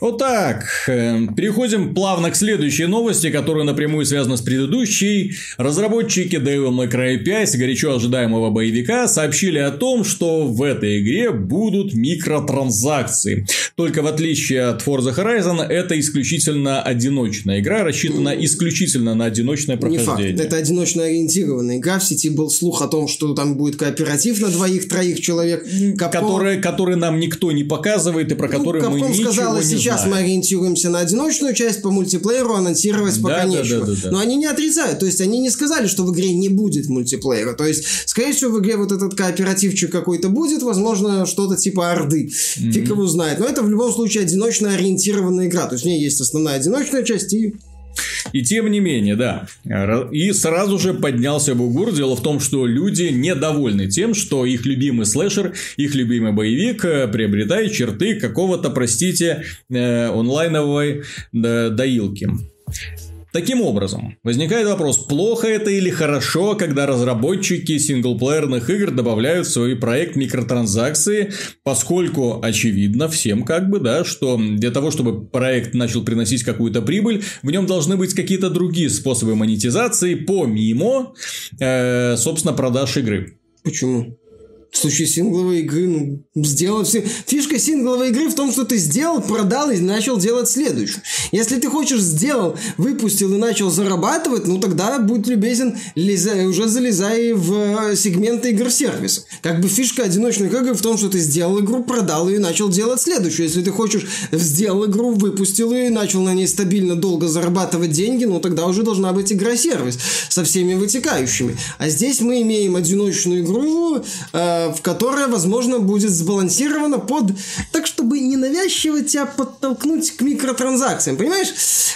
Вот так. Эм, переходим плавно к следующей новости, которая напрямую связана с предыдущей. Разработчики Devil May Cry 5 горячо ожидаемого боевика сообщили о том, что в этой игре будут микротранзакции. Только в отличие от Forza Horizon, это исключительно одиночная игра, рассчитана исключительно на одиночное прохождение. Не факт. Это одиночно ориентированная игра. В сети был слух о том, что там будет кооператив на двоих-троих человек. Капком... Который, который нам никто не показывает и про ну, который мы ничего сказала, не сейчас сейчас мы ориентируемся на одиночную часть, по мультиплееру анонсировать пока да, нечего. Да, да. Но они не отрицают, то есть они не сказали, что в игре не будет мультиплеера. То есть, скорее всего, в игре вот этот кооперативчик какой-то будет, возможно, что-то типа Орды. Mm-hmm. Фиг его знает. Но это в любом случае одиночно ориентированная игра. То есть, у нее есть основная одиночная часть и и тем не менее, да. И сразу же поднялся бугур. Дело в том, что люди недовольны тем, что их любимый слэшер, их любимый боевик э, приобретает черты какого-то, простите, э, онлайновой доилки. Таким образом, возникает вопрос, плохо это или хорошо, когда разработчики синглплеерных игр добавляют в свой проект микротранзакции, поскольку очевидно всем как бы, да, что для того, чтобы проект начал приносить какую-то прибыль, в нем должны быть какие-то другие способы монетизации помимо, э, собственно, продаж игры. Почему? В случае сингловой игры, ну, сделал все. Фишка сингловой игры в том, что ты сделал, продал и начал делать следующую. Если ты хочешь сделал, выпустил и начал зарабатывать, ну тогда будь любезен, лезай, уже залезай в э, сегменты игр-сервиса. Как бы фишка одиночных игр в том, что ты сделал игру, продал ее и начал делать следующую. Если ты хочешь, сделал игру, выпустил ее и начал на ней стабильно долго зарабатывать деньги, ну тогда уже должна быть игра-сервис со всеми вытекающими. А здесь мы имеем одиночную игру, э, в которая, возможно, будет сбалансирована под... Так, чтобы ненавязчиво тебя подтолкнуть к микротранзакциям. Понимаешь?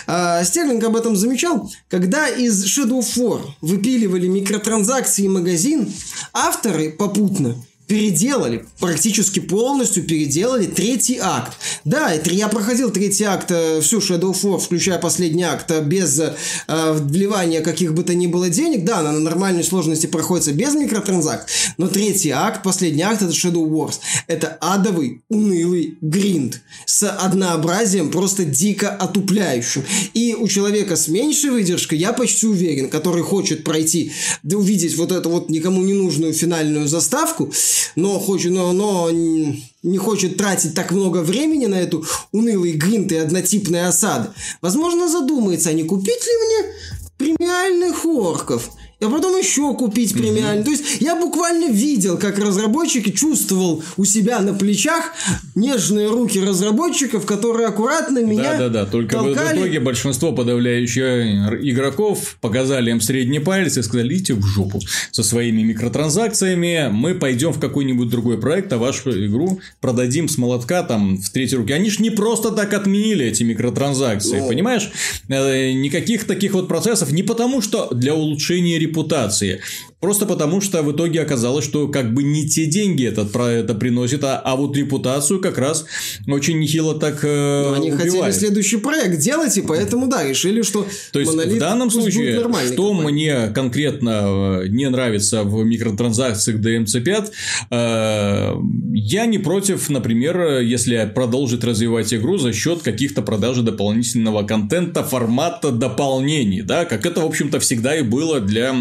А, Стерлинг об этом замечал. Когда из Shadow of War выпиливали микротранзакции магазин, авторы попутно переделали, практически полностью переделали третий акт. Да, я проходил третий акт э, всю Shadow of War, включая последний акт, э, без э, вливания каких бы то ни было денег. Да, она на нормальной сложности проходится без микротранзакций, но третий акт, последний акт, это Shadow Wars. Это адовый, унылый гринд с однообразием просто дико отупляющим. И у человека с меньшей выдержкой, я почти уверен, который хочет пройти, да увидеть вот эту вот никому не нужную финальную заставку, но, хочет, но, но не хочет тратить так много времени на эту унылый гринт и однотипные осады, возможно, задумается, а не купить ли мне премиальных орков – а потом еще купить премиальный. Mm-hmm. То есть я буквально видел, как разработчики чувствовал у себя на плечах нежные руки разработчиков, которые аккуратно меня Да-да-да, только толкали. в итоге большинство подавляющих игроков показали им средний палец и сказали, идите в жопу со своими микротранзакциями, мы пойдем в какой-нибудь другой проект, а вашу игру продадим с молотка там в третьей руке. Они ж не просто так отменили эти микротранзакции, ну... понимаешь? Э, никаких таких вот процессов не потому, что для улучшения репутации. Просто потому, что в итоге оказалось, что как бы не те деньги этот про это приносит, а, а вот репутацию как раз очень нехило так э, они убивает. хотели следующий проект делать, и поэтому, да, решили, что То есть, в данном случае, что компания. мне конкретно э, не нравится в микротранзакциях DMC5, э, я не против, например, если продолжить развивать игру за счет каких-то продажи дополнительного контента, формата дополнений, да, как это, в общем-то, всегда и было для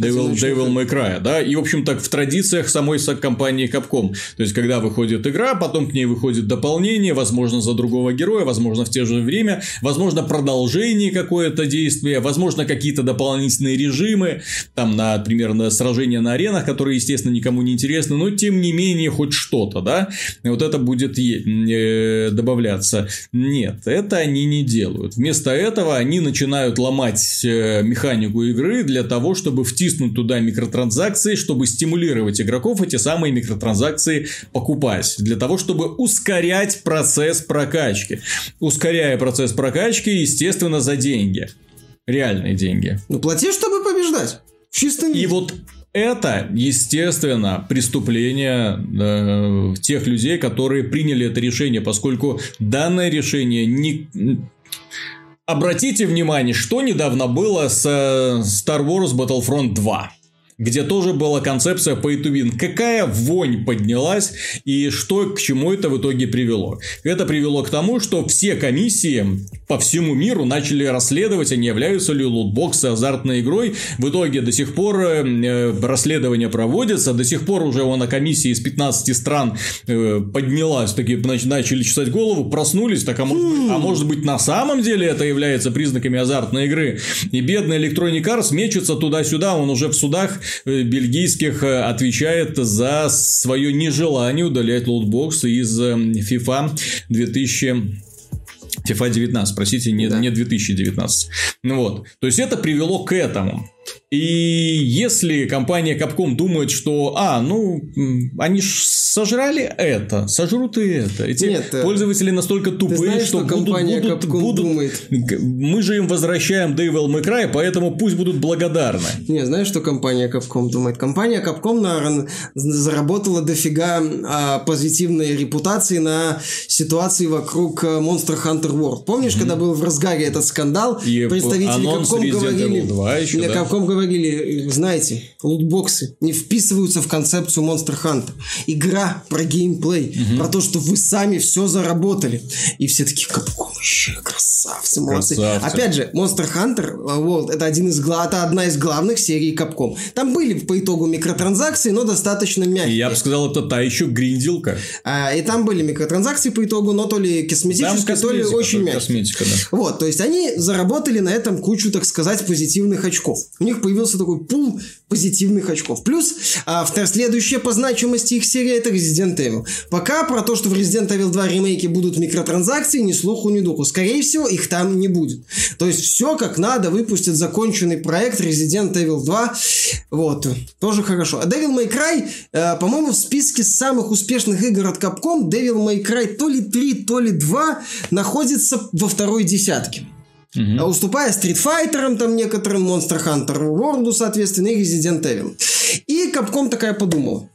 Devil, Devil May Cry, да, и, в общем, так в традициях самой компании Capcom. То есть, когда выходит игра, потом к ней выходит дополнение, возможно, за другого героя, возможно, в те же время, возможно, продолжение какое-то действие, возможно, какие-то дополнительные режимы, там, например, на сражения на аренах, которые, естественно, никому не интересны, но, тем не менее, хоть что-то, да, и вот это будет э, добавляться. Нет, это они не делают. Вместо этого они начинают ломать э, механику игры для того, чтобы втиснуть туда микротранзакции, чтобы стимулировать игроков эти самые микротранзакции покупать. Для того, чтобы ускорять процесс прокачки. Ускоряя процесс прокачки, естественно, за деньги. Реальные деньги. Ну, плати, чтобы побеждать. В чистом И вот это, естественно, преступление э, тех людей, которые приняли это решение, поскольку данное решение не... Обратите внимание, что недавно было с э, Star Wars Battlefront 2. Где тоже была концепция pay to win. Какая вонь поднялась и что к чему это в итоге привело? Это привело к тому, что все комиссии по всему миру начали расследовать, а не являются ли лутбоксы азартной игрой. В итоге до сих пор э, расследование проводится, до сих пор уже на комиссии из 15 стран э, поднялась, такие начали чесать голову, проснулись, так а может, а может быть на самом деле это является признаками азартной игры. И бедный Electronic Arts мечется туда-сюда, он уже в судах Э, бельгийских э, отвечает за свое нежелание удалять лутбоксы из э, FIFA 2000 FIFA 19, простите, не, да. не 2019. Ну вот. То есть это привело к этому. И если компания Capcom думает, что, а, ну, они ж сожрали это, сожрут и это. Эти Нет, э, пользователи настолько тупые, знаешь, что, что будут, будут, будут, думает? Мы же им возвращаем Devil May Cry, поэтому пусть будут благодарны. Не, знаешь, что компания Capcom думает? Компания Capcom, наверное, заработала дофига а, позитивной репутации на ситуации вокруг э, Monster Hunter World. Помнишь, mm-hmm. когда был в разгаре этот скандал, и представители Capcom говорили... 2 еще, да? Capcom говорили, знаете, лутбоксы не вписываются в концепцию Monster Hunter. Игра про геймплей, угу. про то, что вы сами все заработали. И все такие, Capcom еще красавцы, молодцы. Красавцы. Опять же, Monster Hunter World это, один из, это одна из главных серий Capcom. Там были по итогу микротранзакции, но достаточно мягкие. Я бы сказал, это та еще гринделка. А, и там были микротранзакции по итогу, но то ли косметические, то ли очень мягкие. Косметика, да. Вот, то есть они заработали на этом кучу, так сказать, позитивных очков. У них появился такой пул позитивных очков. Плюс а, следующая по значимости их серия это Resident Evil. Пока про то, что в Resident Evil 2 ремейке будут микротранзакции, ни слуху, ни духу. Скорее всего, их там не будет. То есть, все как надо, выпустят законченный проект Resident Evil 2. Вот, тоже хорошо. А Devil May Cry, э, по-моему, в списке самых успешных игр от Capcom Devil May Cry то ли 3, то ли 2 находится во второй десятке. Угу. Уступая Street Fighter, там некоторым, Monster Hunter World, соответственно, и Resident Evil. И Capcom такая подумала.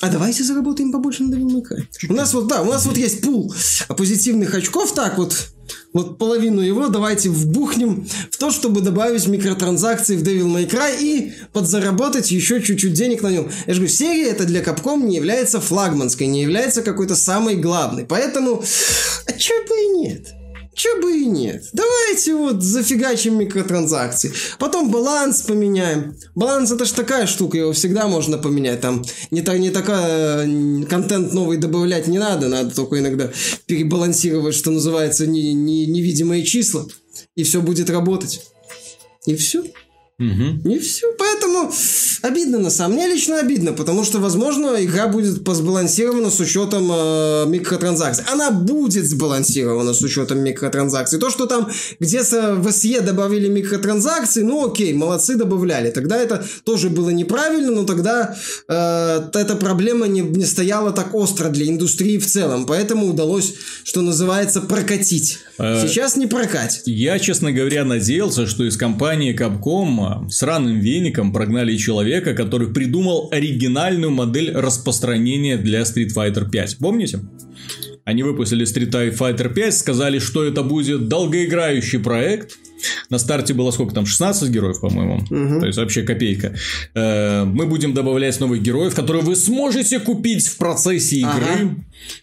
А давайте заработаем побольше на Devil. У нас вот, да, у нас вот есть пул позитивных очков, так вот, вот половину его давайте вбухнем в то, чтобы добавить микротранзакции в Devil May Cry и подзаработать еще чуть-чуть денег на нем. Я же говорю, серия это для Capcom не является флагманской, не является какой-то самой главной. Поэтому, а чё бы и нет? Че бы и нет. Давайте вот зафигачим микротранзакции. Потом баланс поменяем. Баланс это ж такая штука, его всегда можно поменять. Там не, так, не такая контент новый добавлять не надо. Надо только иногда перебалансировать, что называется, не, не, невидимые числа. И все будет работать. И все. Угу. И все. Поэтому обидно на самом деле. лично обидно, потому что, возможно, игра будет сбалансирована с учетом э, микротранзакций. Она будет сбалансирована с учетом микротранзакций. То, что там где-то в SE добавили микротранзакции, ну окей, молодцы, добавляли. Тогда это тоже было неправильно, но тогда э, эта проблема не, не стояла так остро для индустрии в целом. Поэтому удалось, что называется, прокатить. Э, Сейчас не прокать. Я, честно говоря, надеялся, что из компании Capcom сраным веником прогнали человека, который придумал оригинальную модель распространения для Street Fighter 5. Помните? Они выпустили Street Fighter 5, сказали, что это будет долгоиграющий проект, на старте было сколько там, 16 героев, по-моему. Угу. То есть вообще копейка. Э, мы будем добавлять новых героев, которые вы сможете купить в процессе игры. Ага.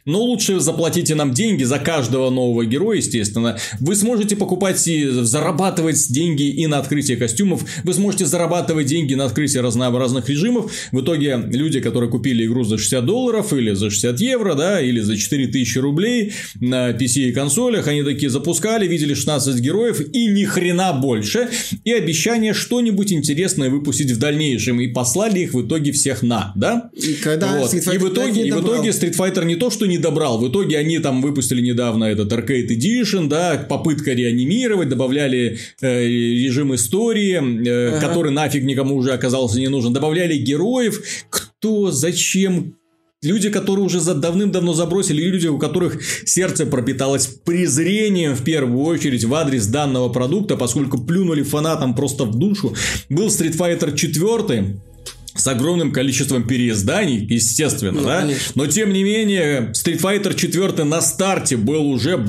Но лучше заплатите нам деньги за каждого нового героя, естественно. Вы сможете покупать и зарабатывать деньги и на открытие костюмов. Вы сможете зарабатывать деньги на открытие разнообразных режимов. В итоге люди, которые купили игру за 60 долларов или за 60 евро, да, или за 4000 рублей на PC и консолях, они такие запускали, видели 16 героев и ни хрена больше. И обещание что-нибудь интересное выпустить в дальнейшем. И послали их в итоге всех на, да? И, когда вот. и в итоге, и в итоге Street Fighter не то, что не добрал. В итоге они там выпустили недавно этот Arcade Edition, да, попытка реанимировать, добавляли э, режим истории, э, ага. который нафиг никому уже оказался не нужен. Добавляли героев. Кто, зачем, Люди, которые уже за давным-давно забросили, люди, у которых сердце пропиталось презрением в первую очередь в адрес данного продукта, поскольку плюнули фанатам просто в душу, был Street Fighter 4, с огромным количеством переизданий, естественно, ну, да? Конечно. Но тем не менее, Street Fighter 4 на старте был уже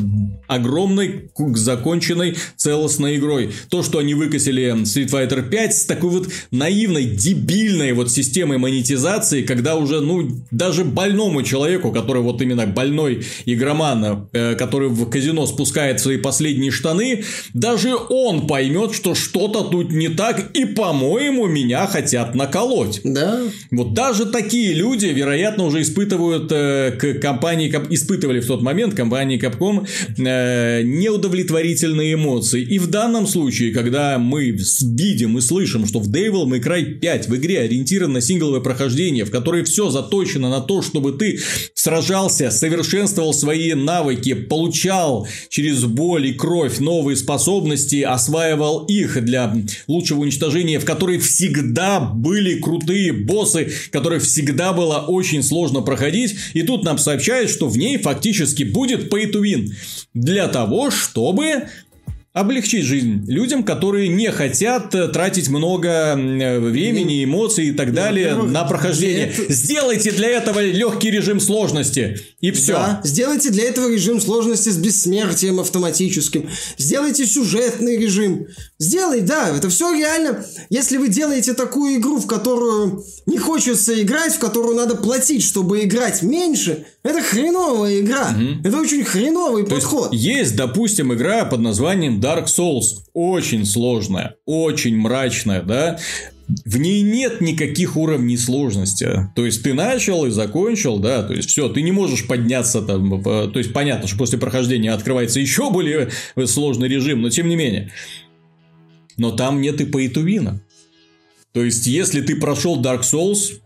огромной, законченной, целостной игрой. То, что они выкосили Street Fighter 5 с такой вот наивной, дебильной вот системой монетизации, когда уже, ну, даже больному человеку, который вот именно больной игроман, э, который в казино спускает свои последние штаны, даже он поймет, что что-то тут не так, и, по-моему, меня хотят наколоть. Да. Вот даже такие люди, вероятно, уже испытывают э, к компании, испытывали в тот момент компании Capcom э, неудовлетворительные эмоции. И в данном случае, когда мы видим и слышим, что в Devil May Cry 5 в игре ориентирован на сингловое прохождение, в которой все заточено на то, чтобы ты сражался, совершенствовал свои навыки, получал через боль и кровь новые способности, осваивал их для лучшего уничтожения, в которой всегда были крутые боссы, которые всегда было очень сложно проходить. И тут нам сообщают, что в ней фактически будет pay to win. Для того, чтобы облегчить жизнь людям, которые не хотят э, тратить много времени, эмоций и так далее ну, на прохождение. Это... Сделайте для этого легкий режим сложности и все. Да, сделайте для этого режим сложности с бессмертием автоматическим. Сделайте сюжетный режим. Сделай, да, это все реально. Если вы делаете такую игру, в которую не хочется играть, в которую надо платить, чтобы играть меньше, это хреновая игра. Угу. Это очень хреновый То подход. Есть, есть, допустим, игра под названием Dark Souls очень сложная, очень мрачная, да, в ней нет никаких уровней сложности. То есть ты начал и закончил, да, то есть все, ты не можешь подняться там, то есть понятно, что после прохождения открывается еще более сложный режим, но тем не менее. Но там нет и пейтувина. То есть, если ты прошел Dark Souls,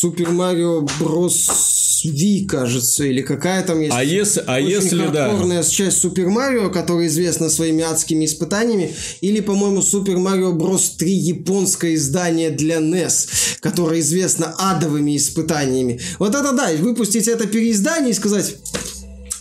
Супер Марио Брос Ви, кажется, или какая там есть. А если, а если да. часть Супер Марио, которая известна своими адскими испытаниями, или, по-моему, Супер Марио Брос 3 японское издание для NES, которое известно адовыми испытаниями. Вот это да, выпустить это переиздание и сказать,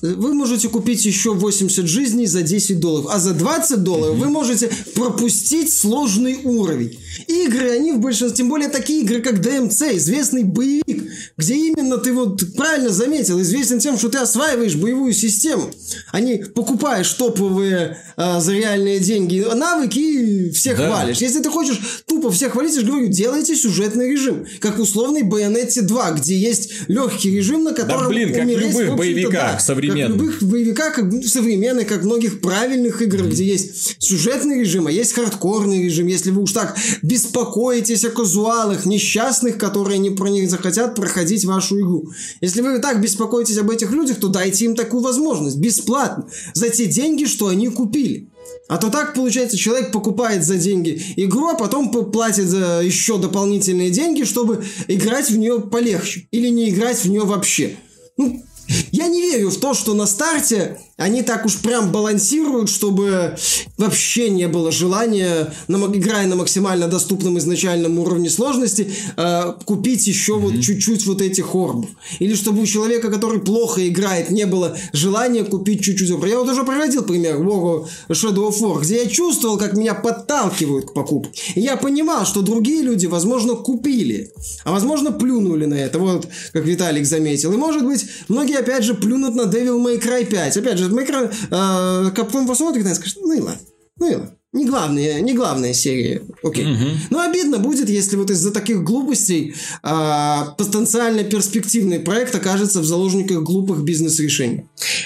вы можете купить еще 80 жизней за 10 долларов, а за 20 долларов вы можете пропустить сложный уровень. Игры, они в большинстве, тем более такие игры, как DMC, известный боевик, где именно ты вот правильно заметил, известен тем, что ты осваиваешь боевую систему, а не покупаешь топовые а, за реальные деньги навыки и всех да. хвалишь. Если ты хочешь тупо всех хвалить, я же говорю, делайте сюжетный режим, как условный Bayonetta 2, где есть легкий режим, на котором да, блин, как в любых боевиках да, современных. Как в любых боевиках, как современных, как в многих правильных играх, mm-hmm. где есть сюжетный режим, а есть хардкорный режим. Если вы уж так беспокоитесь о казуалах, несчастных, которые не про них захотят проходить вашу игру. Если вы так беспокоитесь об этих людях, то дайте им такую возможность, бесплатно, за те деньги, что они купили. А то так получается, человек покупает за деньги игру, а потом платит за еще дополнительные деньги, чтобы играть в нее полегче. Или не играть в нее вообще. Ну, я не верю в то, что на старте они так уж прям балансируют, чтобы вообще не было желания, играя на максимально доступном изначальном уровне сложности, э, купить еще mm-hmm. вот чуть-чуть вот этих орбов. Или чтобы у человека, который плохо играет, не было желания купить чуть-чуть орбов. Я вот уже проводил пример War Shadow of War, где я чувствовал, как меня подталкивают к покупке. И я понимал, что другие люди, возможно, купили, а возможно, плюнули на это, вот как Виталик заметил. И может быть, многие опять же плюнут на Devil May Cry 5. Опять же, Микро, э, Капком посмотрит и скажет, ну и ладно, ну и ладно. Не главная, не главная серия. Окей. Угу. Но обидно будет, если вот из-за таких глупостей а, потенциально перспективный проект окажется в заложниках глупых бизнес-решений.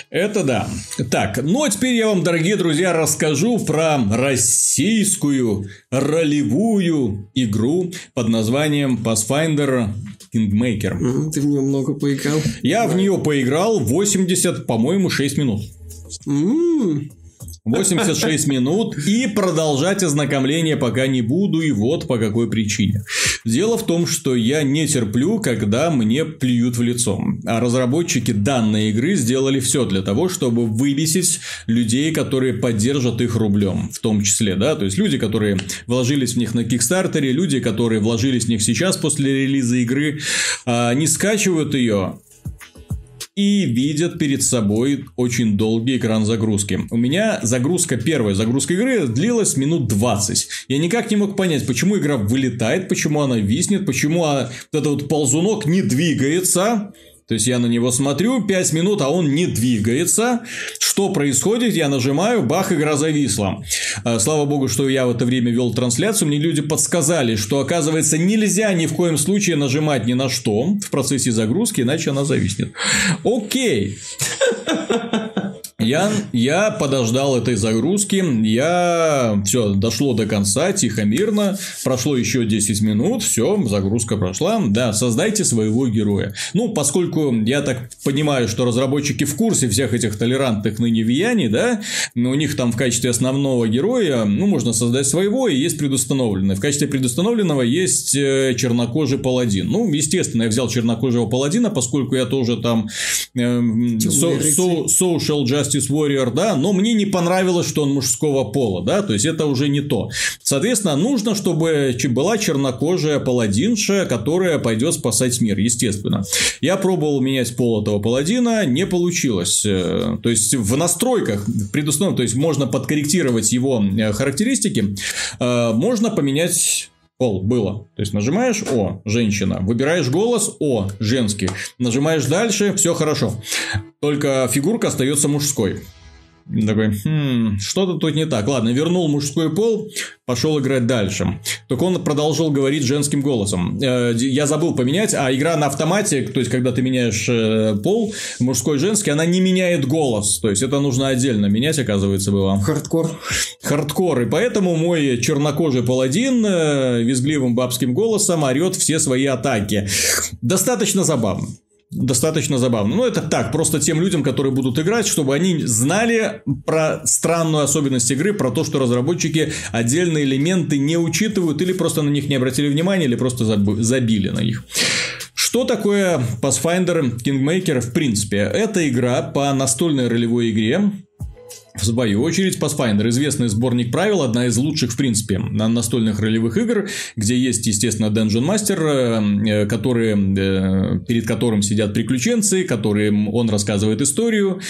Это да. Так, ну а теперь я вам, дорогие друзья, расскажу про российскую ролевую игру под названием Pathfinder Kingmaker. Ты в нее много поиграл? Я да. в нее поиграл 80, по-моему, 6 минут. М-м. 86 минут и продолжать ознакомление пока не буду, и вот по какой причине. Дело в том, что я не терплю, когда мне плюют в лицо. А разработчики данной игры сделали все для того, чтобы выбесить людей, которые поддержат их рублем. В том числе, да, то есть люди, которые вложились в них на Кикстартере, люди, которые вложились в них сейчас после релиза игры, они скачивают ее, и видят перед собой очень долгий экран загрузки. У меня загрузка, первая загрузка игры длилась минут 20. Я никак не мог понять, почему игра вылетает, почему она виснет, почему а, вот этот ползунок не двигается. То есть я на него смотрю 5 минут, а он не двигается. Что происходит? Я нажимаю, бах, игра зависла. А, слава богу, что я в это время вел трансляцию. Мне люди подсказали, что оказывается нельзя ни в коем случае нажимать ни на что в процессе загрузки, иначе она зависнет. Окей. [laughs] Я, я подождал этой загрузки, я все, дошло до конца, тихо, мирно, прошло еще 10 минут, все, загрузка прошла, да, создайте своего героя. Ну, поскольку я так понимаю, что разработчики в курсе всех этих толерантных ныне влияний, да, но у них там в качестве основного героя, ну, можно создать своего, и есть предустановленный. В качестве предустановленного есть э, чернокожий паладин. Ну, естественно, я взял чернокожего паладина, поскольку я тоже там э, so, so, social justice Justice Warrior, да, но мне не понравилось, что он мужского пола, да, то есть это уже не то. Соответственно, нужно, чтобы была чернокожая паладинша, которая пойдет спасать мир, естественно. Я пробовал менять пол этого паладина, не получилось. Э, то есть в настройках предустановлено, то есть можно подкорректировать его э, характеристики, э, можно поменять пол было. То есть нажимаешь О, женщина, выбираешь голос О, женский, нажимаешь дальше, все хорошо. Только фигурка остается мужской. Такой, хм, что-то тут не так. Ладно, вернул мужской пол, пошел играть дальше. Только он продолжил говорить женским голосом. Э, я забыл поменять, а игра на автомате, то есть, когда ты меняешь э, пол, мужской, женский, она не меняет голос. То есть, это нужно отдельно менять, оказывается, было. Хардкор. Хардкор. И поэтому мой чернокожий паладин э, визгливым бабским голосом орет все свои атаки. Достаточно забавно достаточно забавно. Ну, это так, просто тем людям, которые будут играть, чтобы они знали про странную особенность игры, про то, что разработчики отдельные элементы не учитывают или просто на них не обратили внимания, или просто забили на них. Что такое Pathfinder Kingmaker в принципе? Это игра по настольной ролевой игре, в свою очередь, Pathfinder – известный сборник правил, одна из лучших, в принципе, настольных ролевых игр, где есть, естественно, Dungeon Master, э, который, э, перед которым сидят приключенцы, которым он рассказывает историю,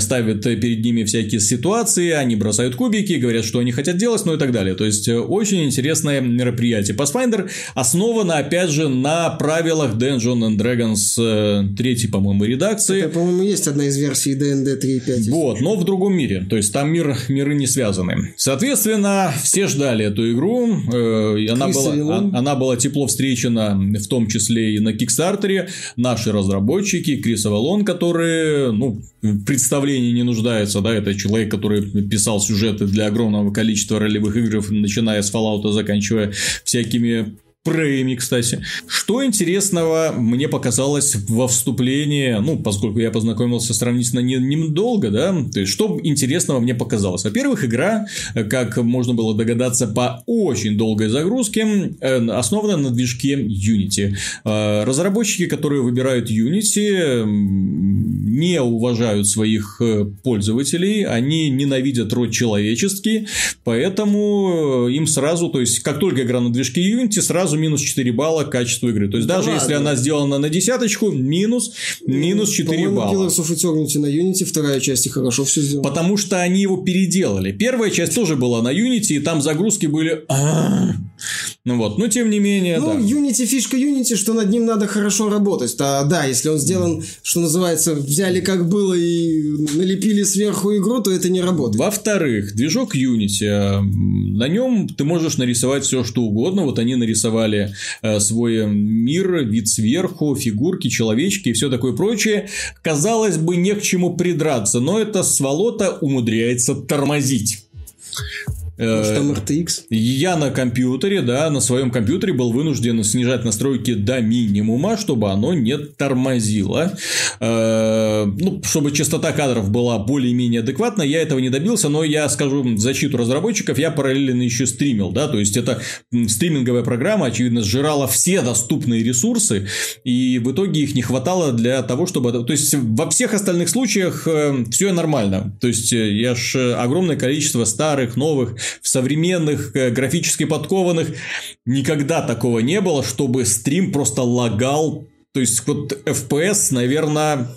ставит перед ними всякие ситуации, они бросают кубики, говорят, что они хотят делать, ну и так далее. То есть, э, очень интересное мероприятие. Pathfinder основано, опять же, на правилах Dungeons and Dragons третьей, по-моему, редакции. Это, по-моему, есть одна из версий D&D 3.5. Вот, но в другом мире. То есть там мир, миры не связаны. Соответственно, все ждали эту игру. Э, она, была, а, она была тепло встречена, в том числе и на Кикстартере. Наши разработчики, Крис Авалон, которые ну, в представлении не нуждаются. Да, это человек, который писал сюжеты для огромного количества ролевых игр, начиная с Fallout, заканчивая всякими Прейми, кстати. Что интересного мне показалось во вступлении, ну, поскольку я познакомился сравнительно недолго, да, то есть, что интересного мне показалось? Во-первых, игра, как можно было догадаться по очень долгой загрузке, э, основана на движке Unity. Э, разработчики, которые выбирают Unity, не уважают своих э, пользователей, они ненавидят род человеческий, поэтому им сразу, то есть, как только игра на движке Unity, сразу сразу минус 4 балла к качеству игры. То есть, да даже ладно. если она сделана на десяточку, минус, минус 4 По-моему, балла. Killers of Eternity на Unity, вторая часть и хорошо все сделала. Потому что они его переделали. Первая часть тоже была на Unity, и там загрузки были... Ну вот, но тем не менее, ну, да. Unity, фишка Unity, что над ним надо хорошо работать. Да, да, если он сделан, что называется, взяли как было и налепили сверху игру, то это не работает. Во-вторых, движок Unity, э, на нем ты можешь нарисовать все, что угодно. Вот они нарисовали э, свой мир, вид сверху, фигурки, человечки и все такое прочее. Казалось бы, не к чему придраться, но это сволота умудряется тормозить. Может, там RTX? Я на компьютере, да, на своем компьютере был вынужден снижать настройки до минимума, чтобы оно не тормозило. Э, ну, чтобы частота кадров была более-менее адекватна, я этого не добился, но я скажу в защиту разработчиков, я параллельно еще стримил, да, то есть это стриминговая программа, очевидно, сжирала все доступные ресурсы, и в итоге их не хватало для того, чтобы... То есть, во всех остальных случаях э, все нормально. То есть, э, я ж огромное количество старых, новых в современных, э, графически подкованных никогда такого не было, чтобы стрим просто лагал. То есть, вот FPS, наверное,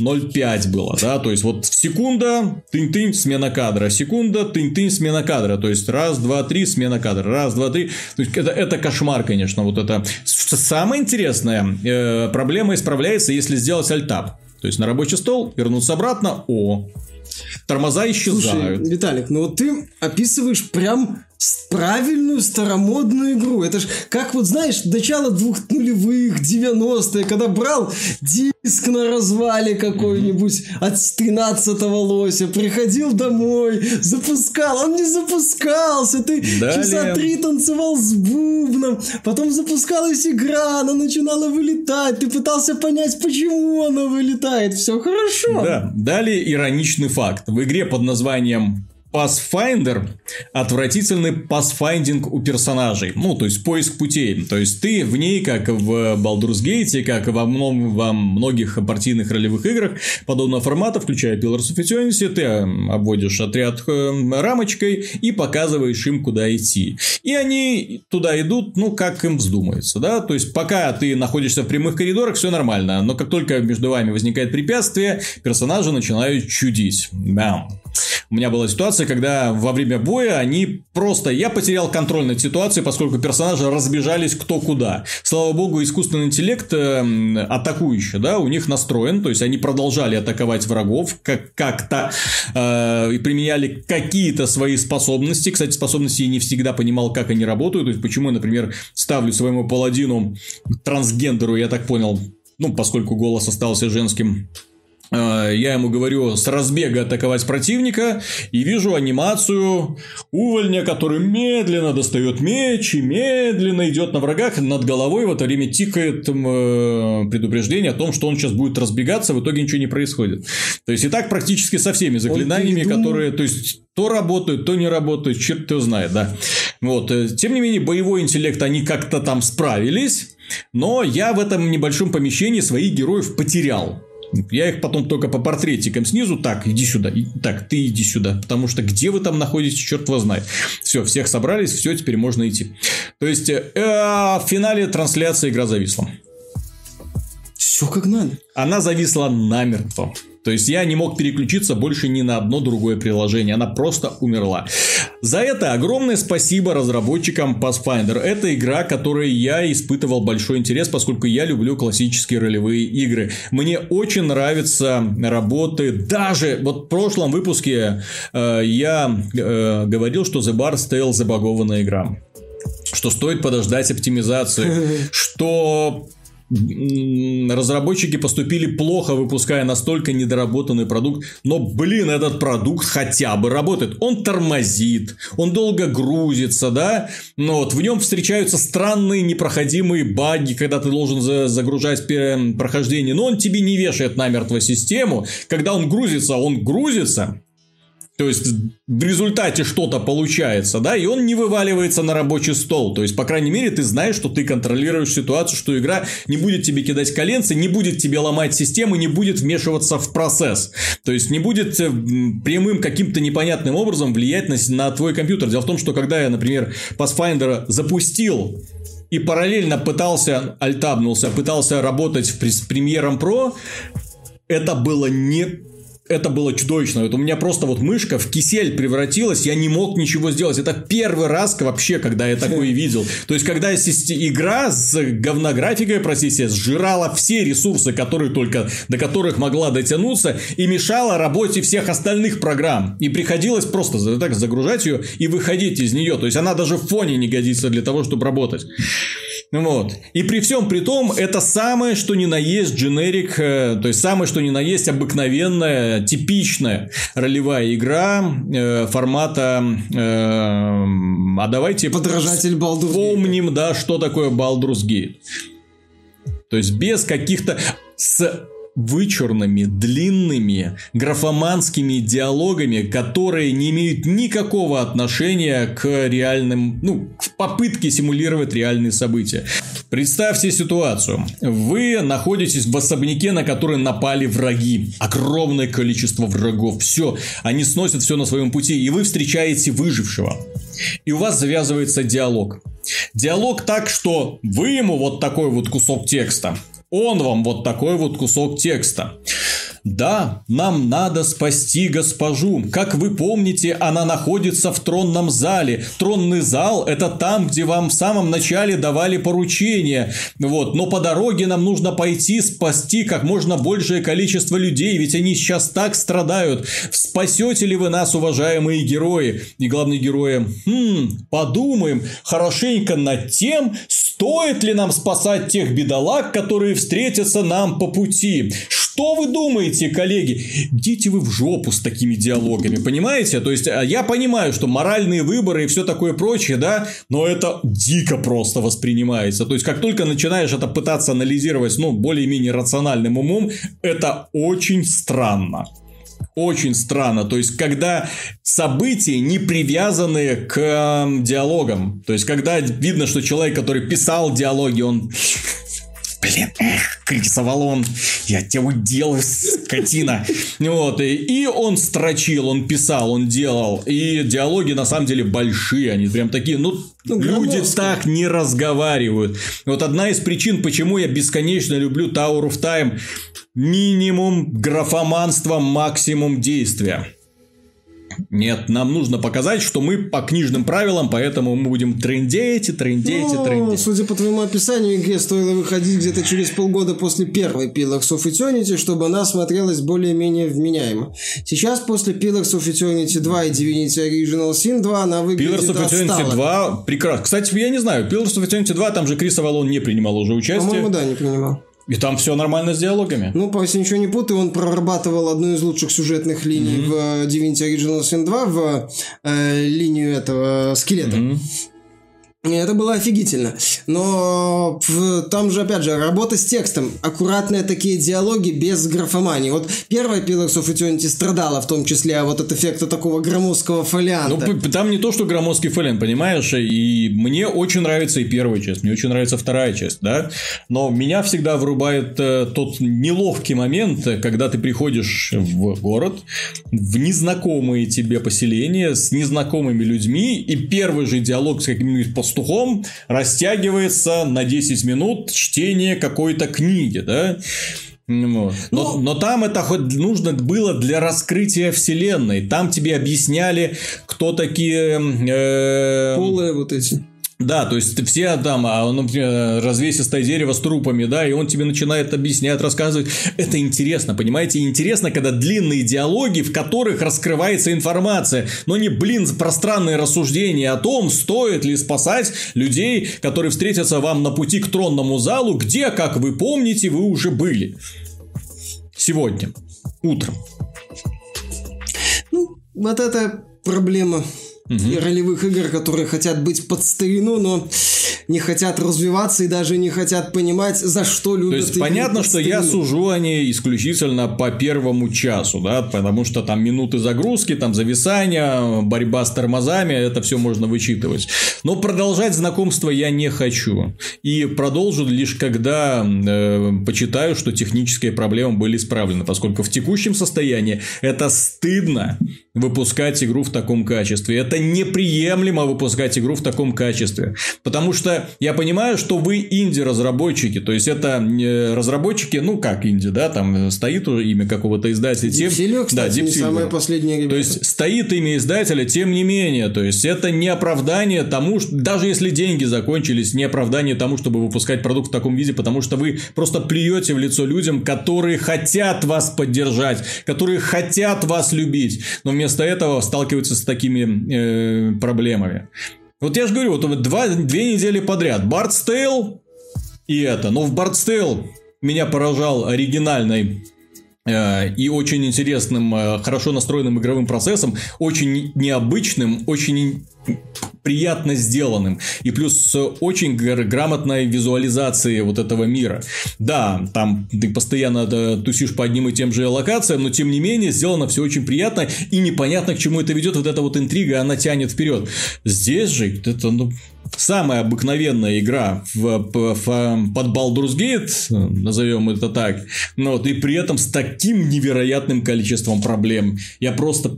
0,5 было, да, то есть вот секунда, тынь-тынь, смена кадра, секунда, тынь-тынь, смена кадра, то есть раз, два, три, смена кадра, раз, два, три, то есть это, это кошмар, конечно, вот это. Самое интересное, э, проблема исправляется, если сделать альтап, то есть на рабочий стол, вернуться обратно, о, тормоза исчезают. Слушай, Виталик, ну вот ты описываешь прям правильную старомодную игру. Это ж как вот, знаешь, начало двух нулевых, 90-е, когда брал диск на развале какой-нибудь от 13-го лося, приходил домой, запускал, он не запускался, ты Далее. часа три танцевал с бубном, потом запускалась игра, она начинала вылетать, ты пытался понять, почему она вылетает, все хорошо. Да, далее ироничный факт. В игре под названием Pathfinder отвратительный пасфайндинг у персонажей. Ну, то есть поиск путей. То есть ты в ней, как в Baldur's Gate, как во, мном, во многих партийных ролевых играх подобного формата, включая Pillars of Eternity, ты обводишь отряд э, рамочкой и показываешь им, куда идти. И они туда идут, ну, как им вздумается, да? То есть, пока ты находишься в прямых коридорах, все нормально. Но как только между вами возникает препятствие, персонажи начинают чудить. Да. У меня была ситуация, когда во время боя они просто... Я потерял контроль над ситуацией, поскольку персонажи разбежались кто куда. Слава богу, искусственный интеллект э, атакующий, да, у них настроен, то есть они продолжали атаковать врагов как- как-то э, и применяли какие-то свои способности. Кстати, способности я не всегда понимал, как они работают. То есть, почему, например, ставлю своему паладину трансгендеру, я так понял, ну, поскольку голос остался женским, я ему говорю с разбега атаковать противника и вижу анимацию увольня, который медленно достает меч и медленно идет на врагах. Над головой в это время тикает э, предупреждение о том, что он сейчас будет разбегаться, в итоге ничего не происходит. То есть и так практически со всеми заклинаниями, которые, то есть то работают, то не работают, черт его знает, да. Вот. Э, тем не менее, боевой интеллект они как-то там справились, но я в этом небольшом помещении своих героев потерял. Я их потом только по портретикам снизу, так, иди сюда, и, так, ты иди сюда, потому что где вы там находитесь, черт вас знает. Все, всех собрались, все, теперь можно идти. То есть, э, в финале трансляции игра зависла. Все как надо. Она зависла намертво. То есть я не мог переключиться больше ни на одно другое приложение. Она просто умерла. За это огромное спасибо разработчикам Pathfinder. Это игра, которой я испытывал большой интерес, поскольку я люблю классические ролевые игры. Мне очень нравятся работы. Даже вот в прошлом выпуске э, я э, говорил, что The Bard's Tale забагованная игра что стоит подождать оптимизации, [laughs] что разработчики поступили плохо, выпуская настолько недоработанный продукт, но, блин, этот продукт хотя бы работает. Он тормозит, он долго грузится, да, но вот в нем встречаются странные непроходимые баги, когда ты должен загружать прохождение, но он тебе не вешает намертво систему, когда он грузится, он грузится, то есть в результате что-то получается, да, и он не вываливается на рабочий стол. То есть, по крайней мере, ты знаешь, что ты контролируешь ситуацию, что игра не будет тебе кидать коленцы, не будет тебе ломать систему, не будет вмешиваться в процесс. То есть, не будет э, прямым каким-то непонятным образом влиять на, на твой компьютер. Дело в том, что когда я, например, Pathfinder запустил и параллельно пытался, альтабнулся, пытался работать в, с премьером Pro, это было не это было чудовищно. Это у меня просто вот мышка в кисель превратилась, я не мог ничего сделать. Это первый раз вообще, когда я такое [laughs] видел. То есть, когда игра с говнографикой, простите, сжирала все ресурсы, которые только, до которых могла дотянуться, и мешала работе всех остальных программ. И приходилось просто так загружать ее и выходить из нее. То есть, она даже в фоне не годится для того, чтобы работать. Вот. И при всем при том, это самое, что ни на есть дженерик, э, то есть самое, что ни на есть обыкновенная, типичная ролевая игра э, формата э, а давайте подражатель Baldur's Помним, да, что такое Baldur's Gate. То есть без каких-то с вычурными, длинными, графоманскими диалогами, которые не имеют никакого отношения к реальным, ну, к попытке симулировать реальные события. Представьте ситуацию. Вы находитесь в особняке, на который напали враги. Огромное количество врагов. Все. Они сносят все на своем пути. И вы встречаете выжившего. И у вас завязывается диалог. Диалог так, что вы ему вот такой вот кусок текста он вам вот такой вот кусок текста. Да, нам надо спасти госпожу. Как вы помните, она находится в тронном зале. Тронный зал – это там, где вам в самом начале давали поручения. Вот. Но по дороге нам нужно пойти спасти как можно большее количество людей, ведь они сейчас так страдают. Спасете ли вы нас, уважаемые герои? И главные герои, хм, подумаем хорошенько над тем, стоит ли нам спасать тех бедолаг, которые встретятся нам по пути. Что вы думаете, коллеги? Идите вы в жопу с такими диалогами, понимаете? То есть, а, я понимаю, что моральные выборы и все такое прочее, да, но это дико просто воспринимается. То есть, как только начинаешь это пытаться анализировать, ну, более-менее рациональным умом, это очень странно очень странно. То есть, когда события не привязаны к э, диалогам. То есть, когда видно, что человек, который писал диалоги, он блин, эх, крисовалон, я тебя уделаю, скотина. Вот, и, и он строчил, он писал, он делал. И диалоги на самом деле большие, они прям такие, ну, ну люди так не разговаривают. Вот одна из причин, почему я бесконечно люблю Tower of Time, минимум графоманства, максимум действия. Нет, нам нужно показать, что мы по книжным правилам, поэтому мы будем трендеть и трендеть ну, и трендеть. Судя по твоему описанию, игре стоило выходить где-то через полгода после первой Pillars of Eternity, чтобы она смотрелась более-менее вменяемо. Сейчас после Pillars of Eternity 2 и Divinity Original Sin 2 она выглядит Pillars of Eternity отстала. 2 прекрасно. Кстати, я не знаю, Pillars of Eternity 2 там же Крис Авалон не принимал уже участие. По-моему, да, не принимал. И там все нормально с диалогами. Ну, по если ничего не путаю, он прорабатывал одну из лучших сюжетных линий mm-hmm. в Divinity Original Sin 2, в э, линию этого скелета. Mm-hmm. Это было офигительно. Но там же, опять же, работа с текстом. Аккуратные такие диалоги без графомании. Вот первая Pillars of Eternity страдала в том числе вот от эффекта такого громоздкого фолианта. Ну, там не то, что громоздкий фолиант, понимаешь? И мне очень нравится и первая часть, мне очень нравится вторая часть, да? Но меня всегда врубает э, тот неловкий момент, когда ты приходишь в город, в незнакомые тебе поселения, с незнакомыми людьми, и первый же диалог с каким-нибудь пастухом растягивается на 10 минут чтение какой-то книги, да? Вот. Но, ну, но там это хоть нужно было для раскрытия вселенной. Там тебе объясняли, кто такие... Э, Полые вот эти. Да, то есть все там, а, например, развесистое дерево с трупами, да, и он тебе начинает объяснять, рассказывать. Это интересно, понимаете? Интересно, когда длинные диалоги, в которых раскрывается информация, но не, блин, пространные рассуждения о том, стоит ли спасать людей, которые встретятся вам на пути к тронному залу, где, как вы помните, вы уже были. Сегодня, утром. Ну, вот это проблема угу. ролевых игр, которые хотят быть под старину, но не хотят развиваться и даже не хотят понимать, за что любят. То есть понятно, что я сужу они исключительно по первому часу, да, потому что там минуты загрузки, там зависания, борьба с тормозами, это все можно вычитывать. Но продолжать знакомство я не хочу. И продолжу лишь когда э, почитаю, что технические проблемы были исправлены, поскольку в текущем состоянии это стыдно выпускать игру в таком качестве. Это неприемлемо выпускать игру в таком качестве. Потому что я понимаю, что вы инди-разработчики. То есть, это разработчики, ну, как инди, да, там стоит уже имя какого-то издателя. Тем... Deep кстати, да, не самое последнее ребята. То есть, стоит имя издателя, тем не менее. То есть, это не оправдание тому, что... даже если деньги закончились, не оправдание тому, чтобы выпускать продукт в таком виде, потому что вы просто плюете в лицо людям, которые хотят вас поддержать, которые хотят вас любить, но вместо этого сталкиваются с такими э, проблемами. Вот я же говорю, вот два, две недели подряд. Бардс Тейл и это. Но в Бардс Тейл меня поражал оригинальной э, и очень интересным, э, хорошо настроенным игровым процессом, очень необычным, очень приятно сделанным. И плюс с очень грамотной визуализацией вот этого мира. Да, там ты постоянно тусишь по одним и тем же локациям, но тем не менее сделано все очень приятно и непонятно, к чему это ведет. Вот эта вот интрига, она тянет вперед. Здесь же это, ну, самая обыкновенная игра в, в, в, под Baldur's Gate, назовем это так, но вот, и при этом с таким невероятным количеством проблем. Я просто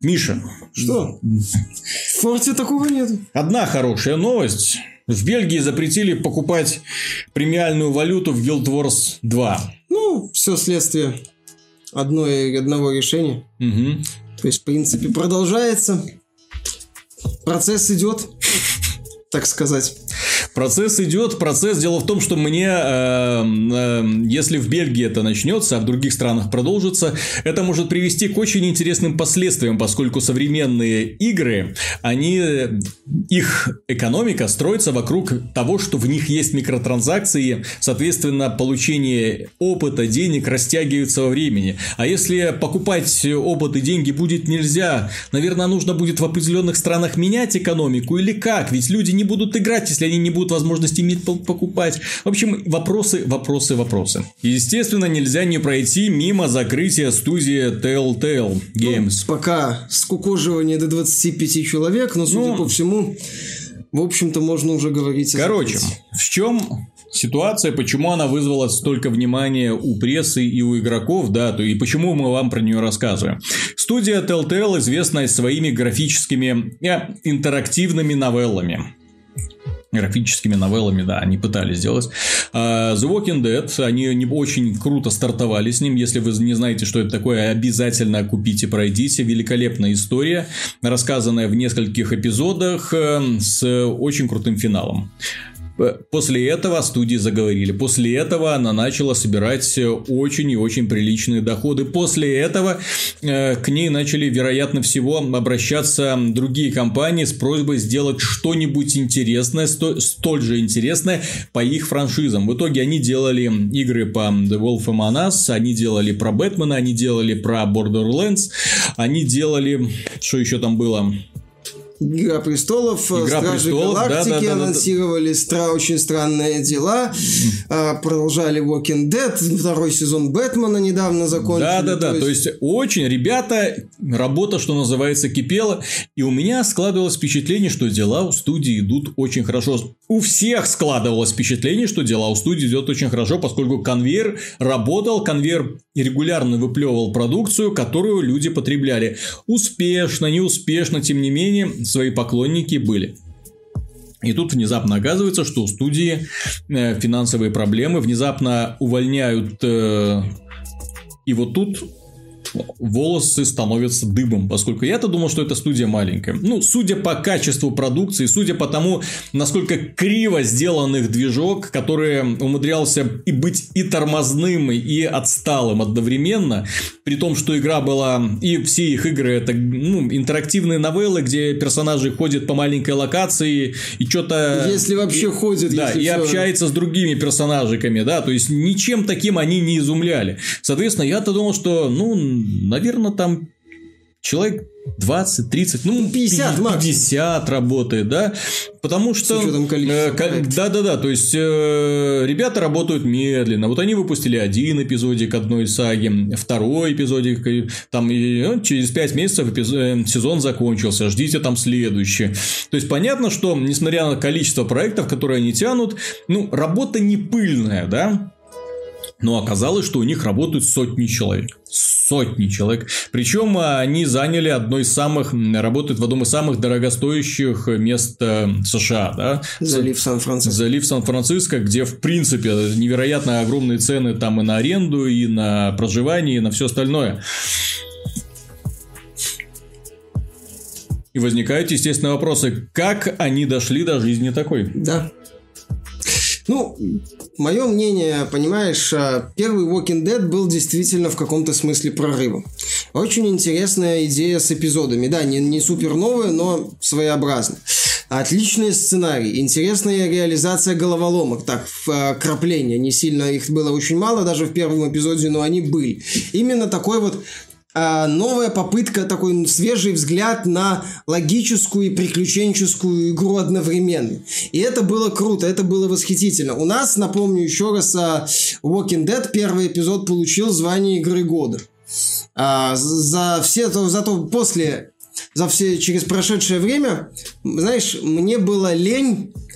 Миша. Что? В форте такого нет. Одна хорошая новость. В Бельгии запретили покупать премиальную валюту в Guild Wars 2. Ну, все следствие одной, одного решения. Угу. То есть, в принципе, продолжается. Процесс идет, [laughs] так сказать. Процесс идет, процесс. Дело в том, что мне, э, э, если в Бельгии это начнется, а в других странах продолжится, это может привести к очень интересным последствиям, поскольку современные игры, они, их экономика строится вокруг того, что в них есть микротранзакции, соответственно, получение опыта, денег растягивается во времени. А если покупать опыт и деньги будет нельзя, наверное, нужно будет в определенных странах менять экономику или как? Ведь люди не будут играть, если они не будут возможности иметь покупать. В общем, вопросы, вопросы, вопросы. Естественно, нельзя не пройти мимо закрытия студии Telltale Games. Ну, пока скукоживание до 25 человек, но, судя ну, по всему, в общем-то, можно уже говорить о Короче, в чем ситуация, почему она вызвала столько внимания у прессы и у игроков, да, то и почему мы вам про нее рассказываем. Студия Telltale известна своими графическими э, интерактивными новеллами графическими новеллами, да, они пытались сделать. Uh, The Walking Dead, они не очень круто стартовали с ним. Если вы не знаете, что это такое, обязательно купите, пройдите. Великолепная история, рассказанная в нескольких эпизодах э, с очень крутым финалом. После этого студии заговорили. После этого она начала собирать очень и очень приличные доходы. После этого э, к ней начали, вероятно всего, обращаться другие компании с просьбой сделать что-нибудь интересное, сто, столь же интересное по их франшизам. В итоге они делали игры по The Wolf Among Us, они делали про Бэтмена, они делали про Borderlands, они делали... Что еще там было? Игра престолов, Игра Стражи престолов, Галактики да, да, да, анонсировали да. очень странные дела, mm. продолжали Walking Dead, второй сезон Бэтмена недавно закончили. Да, да, да. То есть... то есть очень, ребята, работа, что называется, кипела, и у меня складывалось впечатление, что дела у студии идут очень хорошо. У всех складывалось впечатление, что дела у студии идут очень хорошо, поскольку конвейер работал, конвейер регулярно выплевывал продукцию, которую люди потребляли. Успешно, неуспешно, тем не менее, свои поклонники были. И тут внезапно оказывается, что у студии э, финансовые проблемы, внезапно увольняют. Э, и вот тут волосы становятся дыбом, поскольку я-то думал, что эта студия маленькая. Ну, судя по качеству продукции, судя по тому, насколько криво сделан их движок, который умудрялся и быть и тормозным, и отсталым одновременно, при том, что игра была, и все их игры это ну, интерактивные новеллы, где персонажи ходят по маленькой локации и что-то... Если вообще ходят. Да, и все... общается с другими персонажиками, да, то есть ничем таким они не изумляли. Соответственно, я-то думал, что, ну, наверное, там человек 20, 30, ну, 50, 50 работает, да, потому что... Э, да, да, да, то есть, э, ребята работают медленно, вот они выпустили один эпизодик одной саги, второй эпизодик, там, и, ну, через 5 месяцев эпизод, э, сезон закончился, ждите там следующий. То есть, понятно, что, несмотря на количество проектов, которые они тянут, ну, работа не пыльная, да, но оказалось, что у них работают сотни человек. Сотни человек. Причем а, они заняли одно из самых, работают в одном из самых дорогостоящих мест э, США. Да? Залив Сан-Франциско. Залив Сан-Франциско, где, в принципе, невероятно огромные цены там и на аренду, и на проживание, и на все остальное. И возникают, естественно, вопросы, как они дошли до жизни такой? Да. Ну, мое мнение, понимаешь, а, первый Walking Dead был действительно в каком-то смысле прорывом. Очень интересная идея с эпизодами. Да, не, не супер новая, но своеобразная. Отличный сценарий, интересная реализация головоломок. Так, крапления, не сильно их было очень мало даже в первом эпизоде, но они были. Именно такой вот а, новая попытка, такой свежий взгляд на логическую и приключенческую игру одновременно. И это было круто, это было восхитительно. У нас, напомню еще раз, а, Walking Dead первый эпизод получил звание игры года. А, за все то, зато после за все через прошедшее время, знаешь, мне было лень а,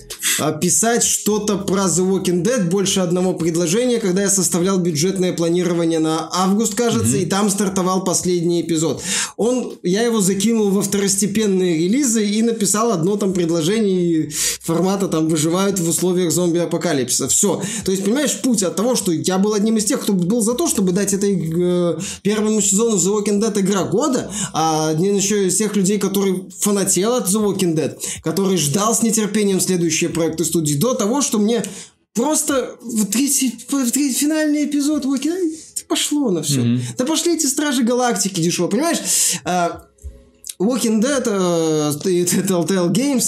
писать что-то про The Walking Dead, больше одного предложения, когда я составлял бюджетное планирование на август, кажется, mm-hmm. и там стартовал последний эпизод. Он, я его закинул во второстепенные релизы и написал одно там предложение формата там выживают в условиях зомби-апокалипсиса. Все. То есть, понимаешь, путь от того, что я был одним из тех, кто был за то, чтобы дать этой э, первому сезону The Walking Dead игра года, а один еще из тех людей, который фанател от The Walking Dead, который ждал с нетерпением следующие проекты студии, до того, что мне просто в третий, в третий финальный эпизод Walking Dead пошло на все. Mm-hmm. Да пошли эти Стражи Галактики дешево, понимаешь? А, Walking Dead uh, Telltale Games,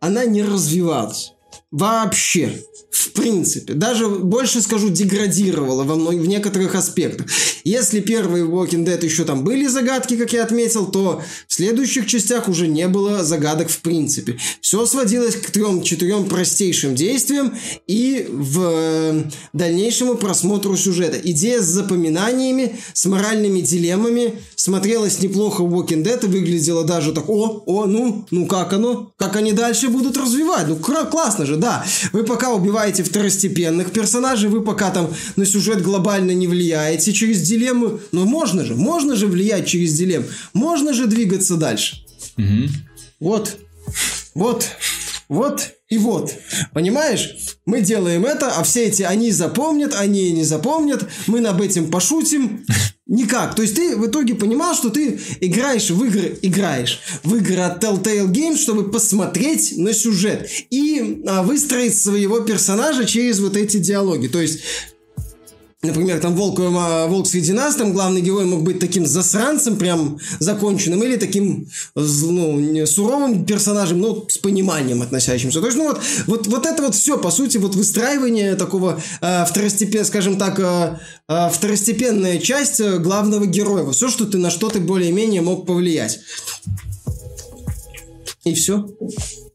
она не развивалась. Вообще. В принципе. Даже, больше скажу, деградировала во мно... в некоторых аспектах. Если первые Walking Dead еще там были загадки, как я отметил, то в следующих частях уже не было загадок в принципе. Все сводилось к трем-четырем простейшим действиям и в э, дальнейшему просмотру сюжета. Идея с запоминаниями, с моральными дилеммами смотрелась неплохо в Walking Dead и выглядела даже так, о, о, ну, ну как оно? Как они дальше будут развивать? Ну, классно же, да. Вы пока убиваете второстепенных персонажей, вы пока там на сюжет глобально не влияете через дилемму. Но можно же, можно же влиять через дилемму. Можно же двигаться дальше. Угу. Вот, вот, вот и вот. Понимаешь? Мы делаем это, а все эти они запомнят, они не запомнят, мы над этим пошутим. [laughs] Никак. То есть ты в итоге понимал, что ты играешь в игры, играешь в игры от Telltale Games, чтобы посмотреть на сюжет и а, выстроить своего персонажа через вот эти диалоги. То есть Например, там Волк, Волк среди нас, там главный герой мог быть таким засранцем, прям законченным, или таким ну, суровым персонажем, но с пониманием относящимся. То есть, ну вот, вот, вот это вот все, по сути, вот выстраивание такого э, второстепен, скажем так, э, э, второстепенная часть э, главного героя. Все, что ты на что ты более-менее мог повлиять. И все.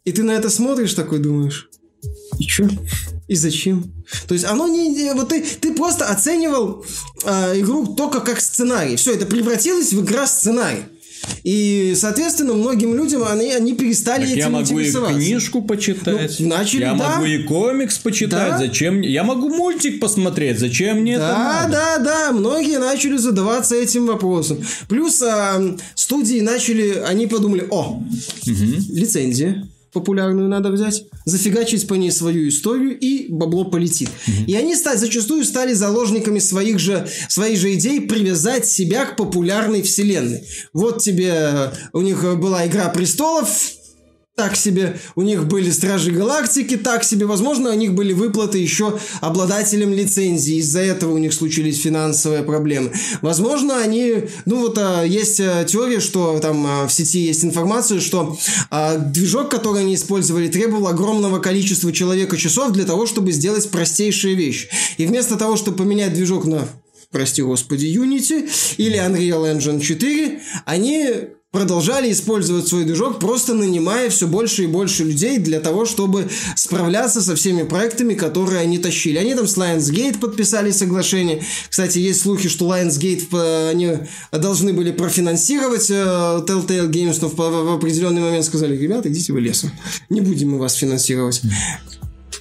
И ты на это смотришь такой, думаешь, и чё? И зачем? То есть оно не... Вот ты, ты просто оценивал э, игру только как сценарий. Все, это превратилось в игра сценарий. И, соответственно, многим людям они, они перестали так этим я могу и книжку почитать. Ну, начали, я да. могу и комикс почитать. Да. Зачем? Я могу мультик посмотреть. Зачем мне да, это надо? Да, да, Многие начали задаваться этим вопросом. Плюс а, студии начали... Они подумали, о, угу. лицензия популярную надо взять, зафигачить по ней свою историю, и бабло полетит. Mm-hmm. И они стали, зачастую стали заложниками своих же, своих же идей привязать себя к популярной вселенной. Вот тебе у них была «Игра престолов», так себе. У них были Стражи Галактики, так себе. Возможно, у них были выплаты еще обладателям лицензии. Из-за этого у них случились финансовые проблемы. Возможно, они... Ну, вот а, есть а, теория, что там а, в сети есть информация, что а, движок, который они использовали, требовал огромного количества человека часов для того, чтобы сделать простейшие вещи. И вместо того, чтобы поменять движок на прости господи, Unity или Unreal Engine 4, они продолжали использовать свой движок, просто нанимая все больше и больше людей для того, чтобы справляться со всеми проектами, которые они тащили. Они там с Lionsgate подписали соглашение. Кстати, есть слухи, что Lionsgate э, они должны были профинансировать э, Telltale Games, но в определенный момент сказали, ребята, идите вы лесом. Не будем мы вас финансировать.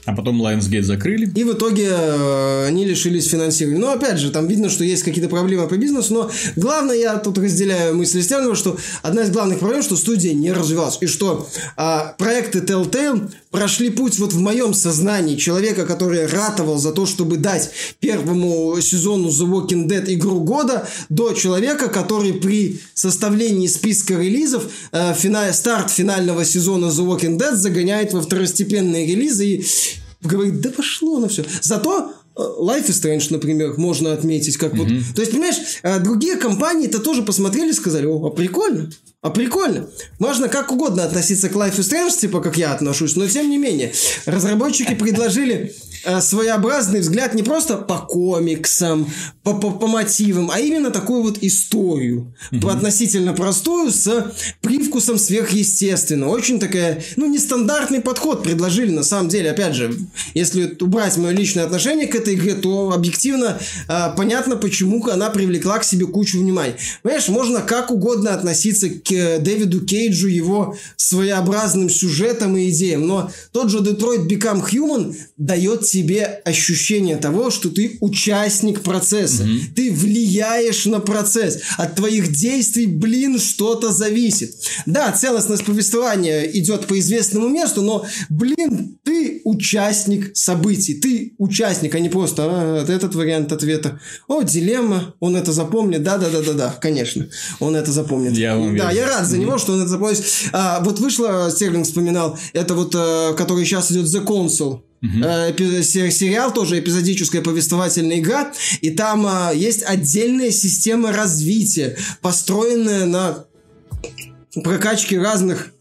А потом Lionsgate закрыли. И в итоге э, они лишились финансирования. Но опять же, там видно, что есть какие-то проблемы по бизнесу, но главное, я тут разделяю мысли Стерлинга, что одна из главных проблем, что студия не развивалась. И что э, проекты Telltale прошли путь вот в моем сознании человека, который ратовал за то, чтобы дать первому сезону The Walking Dead игру года, до человека, который при составлении списка релизов э, финаль, старт финального сезона The Walking Dead загоняет во второстепенные релизы и говорит, да пошло на все. Зато Life is Strange, например, можно отметить, как mm-hmm. вот. То есть, понимаешь, э, другие компании-то тоже посмотрели и сказали, о, а прикольно, а прикольно. Можно как угодно относиться к Life is Strange, типа как я отношусь, но тем не менее, разработчики предложили э, своеобразный взгляд не просто по комиксам, по, по, по мотивам, а именно такую вот историю. Угу. Относительно простую, с привкусом сверхъестественного. Очень такая, ну, нестандартный подход предложили, на самом деле. Опять же, если убрать мое личное отношение к этой игре, то объективно э, понятно, почему она привлекла к себе кучу внимания. Понимаешь, можно как угодно относиться к э, Дэвиду Кейджу, его своеобразным сюжетам и идеям, но тот же Detroit Become Human дает тебе ощущение того, что ты участник процесса, mm-hmm. ты влияешь на процесс, от твоих действий, блин, что-то зависит. Да, целостность повествования идет по известному месту, но, блин, ты участник событий, ты участник, а не просто а, этот вариант ответа. О, дилемма, он это запомнит, да-да-да-да-да, конечно, он это запомнит. Я да, я рад за него, что он это запомнит. А, вот вышло, Стерлинг вспоминал, это вот, а, который сейчас идет The Console. Uh-huh. сериал тоже эпизодическая повествовательная игра, и там а, есть отдельная система развития, построенная на прокачке разных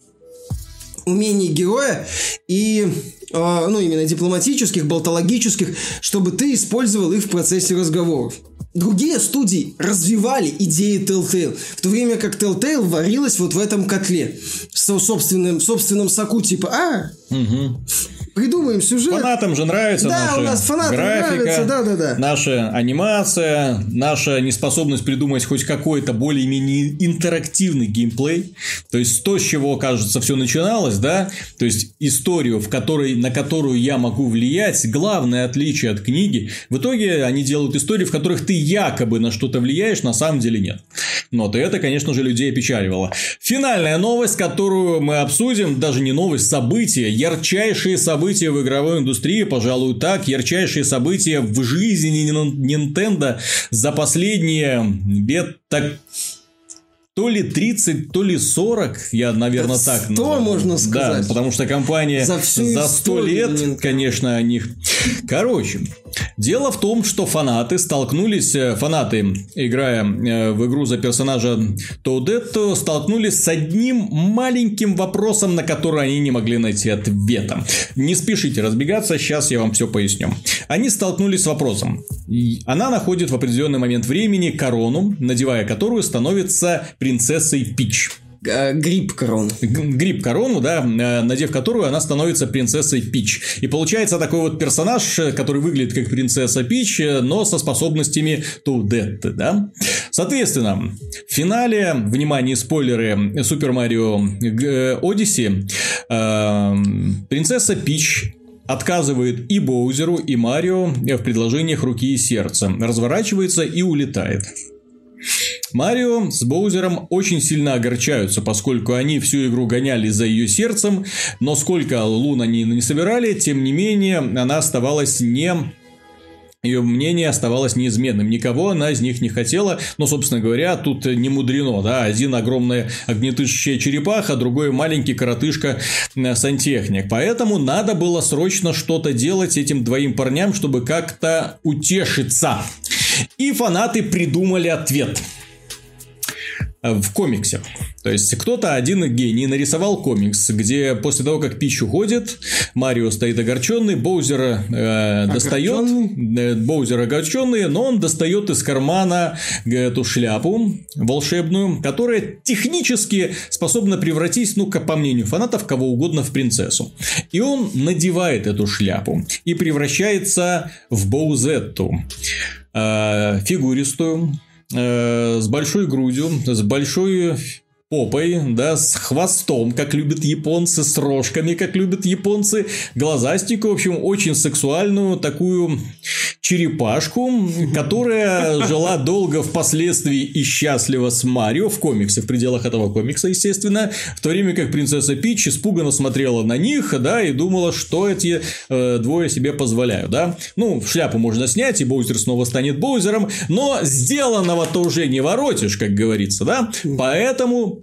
умений героя и э, ну именно дипломатических, болтологических, чтобы ты использовал их в процессе разговоров. Другие студии развивали идеи Telltale, в то время как Telltale варилась вот в этом котле, с собственным, собственном соку, типа, а, угу придумаем сюжет. Фанатам же нравится да, наша у нас фанатам графика, нравится, да, да, да. наша анимация, наша неспособность придумать хоть какой-то более-менее интерактивный геймплей. То есть то, с чего, кажется, все начиналось, да, то есть историю, в которой, на которую я могу влиять, главное отличие от книги. В итоге они делают истории, в которых ты якобы на что-то влияешь, на самом деле нет. Но то это, конечно же, людей опечаливало. Финальная новость, которую мы обсудим, даже не новость, события, ярчайшие события в игровой индустрии, пожалуй, так, ярчайшие события в жизни Nintendo за последние лет так то ли 30, то ли 40, я, наверное, да так 100 назову. можно сказать. Да, потому что компания за, за 100 лет, Nintendo. конечно, о них. Короче, дело в том, что фанаты столкнулись, э, фанаты, играя э, в игру за персонажа Тоудетто, столкнулись с одним маленьким вопросом, на который они не могли найти ответа. Не спешите разбегаться, сейчас я вам все поясню. Они столкнулись с вопросом. Она находит в определенный момент времени корону, надевая которую становится принцессой Пич. Гриб корону. Гриб корону, да, э, надев которую она становится принцессой Пич. И получается такой вот персонаж, который выглядит как принцесса Пич, э, но со способностями Тудетты, да. Соответственно, в финале, внимание, спойлеры, Супер Марио Одиссе, э, принцесса Пич отказывает и Боузеру, и Марио в предложениях руки и сердца, разворачивается и улетает. Марио с Боузером очень сильно огорчаются, поскольку они всю игру гоняли за ее сердцем, но сколько лун они не собирали, тем не менее, она оставалась не ее мнение оставалось неизменным. Никого она из них не хотела. Но, собственно говоря, тут не мудрено. Да? Один огромная огнетышащая черепаха, другой маленький коротышка э, сантехник. Поэтому надо было срочно что-то делать этим двоим парням, чтобы как-то утешиться. И фанаты придумали ответ в комиксе. То есть кто-то один гений нарисовал комикс, где после того, как Пич уходит, Марио стоит огорченный, Боузер э, достает, э, Боузер огорченный, но он достает из кармана эту шляпу волшебную, которая технически способна превратить, ну, по мнению фанатов, кого угодно в принцессу. И он надевает эту шляпу и превращается в Боузетту э, фигуристую, э, с большой грудью, с большой попой, да, с хвостом, как любят японцы, с рожками, как любят японцы, глазастику, в общем, очень сексуальную такую черепашку, которая жила долго впоследствии и счастливо с Марио в комиксе, в пределах этого комикса, естественно, в то время как принцесса Пич испуганно смотрела на них, да, и думала, что эти э, двое себе позволяют, да. Ну, шляпу можно снять, и Боузер снова станет Боузером, но сделанного-то уже не воротишь, как говорится, да, поэтому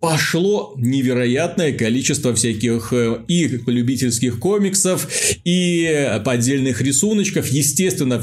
пошло невероятное количество всяких э, и любительских комиксов, и поддельных рисуночков. Естественно,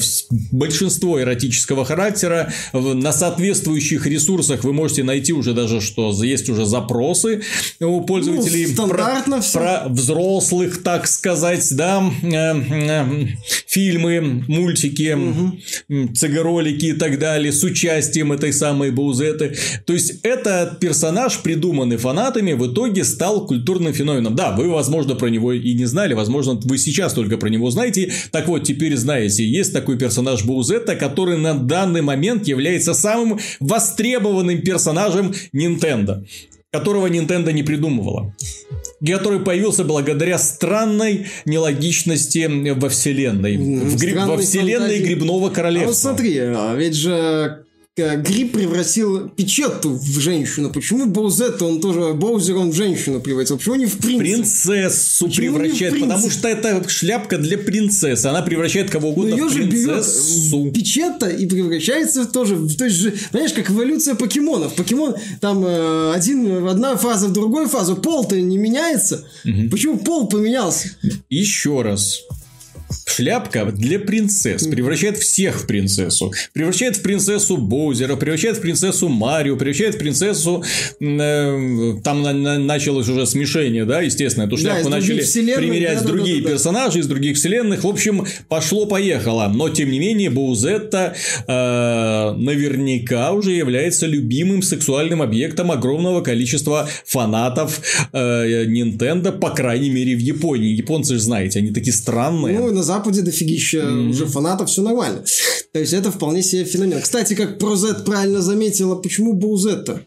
большинство эротического характера. На соответствующих ресурсах вы можете найти уже даже, что есть уже запросы у пользователей ну, про, про взрослых, так сказать, да, э, э, фильмы, мультики, угу. цг и так далее с участием этой самой Баузеты. То есть, этот персонаж придумал придуманный фанатами, в итоге стал культурным феноменом. Да, вы, возможно, про него и не знали, возможно, вы сейчас только про него знаете. Так вот, теперь знаете, есть такой персонаж Боузетта, который на данный момент является самым востребованным персонажем Nintendo которого Nintendo не придумывала. Который появился благодаря странной нелогичности во вселенной. В гриб... Во вселенной фантазии. Грибного королевства. А вот смотри, а ведь же Гриб превратил Пичетту в женщину. Почему Боузетта, он тоже Боузер, он в женщину превратил? Почему не в принца? Принцессу Почему превращает, потому что это шляпка для принцессы. Она превращает кого угодно Но в ее принцессу. Же берет Пичетта и превращается тоже в... То есть же, знаешь, как эволюция покемонов. Покемон, там э, один, одна фаза в другую фазу. Пол-то не меняется. Угу. Почему пол поменялся? Еще раз. Шляпка для принцесс. Превращает всех в принцессу. Превращает в принцессу Боузера, превращает в принцессу Марио, превращает в принцессу... Э, там на, на, началось уже смешение, да, естественно. Эту шляпку да, начали примерять да, другие да, да, персонажи из других вселенных. В общем, пошло-поехало. Но, тем не менее, Боузетта э, наверняка уже является любимым сексуальным объектом огромного количества фанатов э, Nintendo, по крайней мере, в Японии. Японцы же знаете, они такие странные. Ну, на Западе дофигища mm-hmm. уже фанатов, все нормально. [laughs] То есть, это вполне себе феномен. Кстати, как Прозет правильно заметила, почему Боузет-то?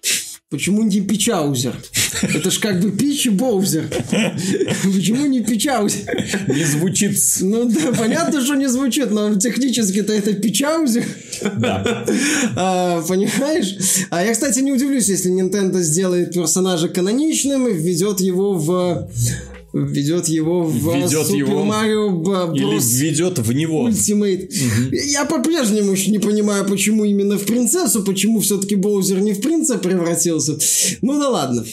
Почему не Пичаузер? Это ж как бы Пич и Боузер. [laughs] Почему не Пичаузер? Не звучит. Ну да, понятно, что не звучит, но технически-то это Пичаузер. Да. [laughs] А, понимаешь? А я, кстати, не удивлюсь, если Nintendo сделает персонажа каноничным и введет его в ведет его в ведет Super его... Mario Bros. Или ведет в него. Ultimate. Угу. Я по-прежнему еще не понимаю, почему именно в принцессу, почему все-таки Боузер не в принца превратился. Ну да ладно.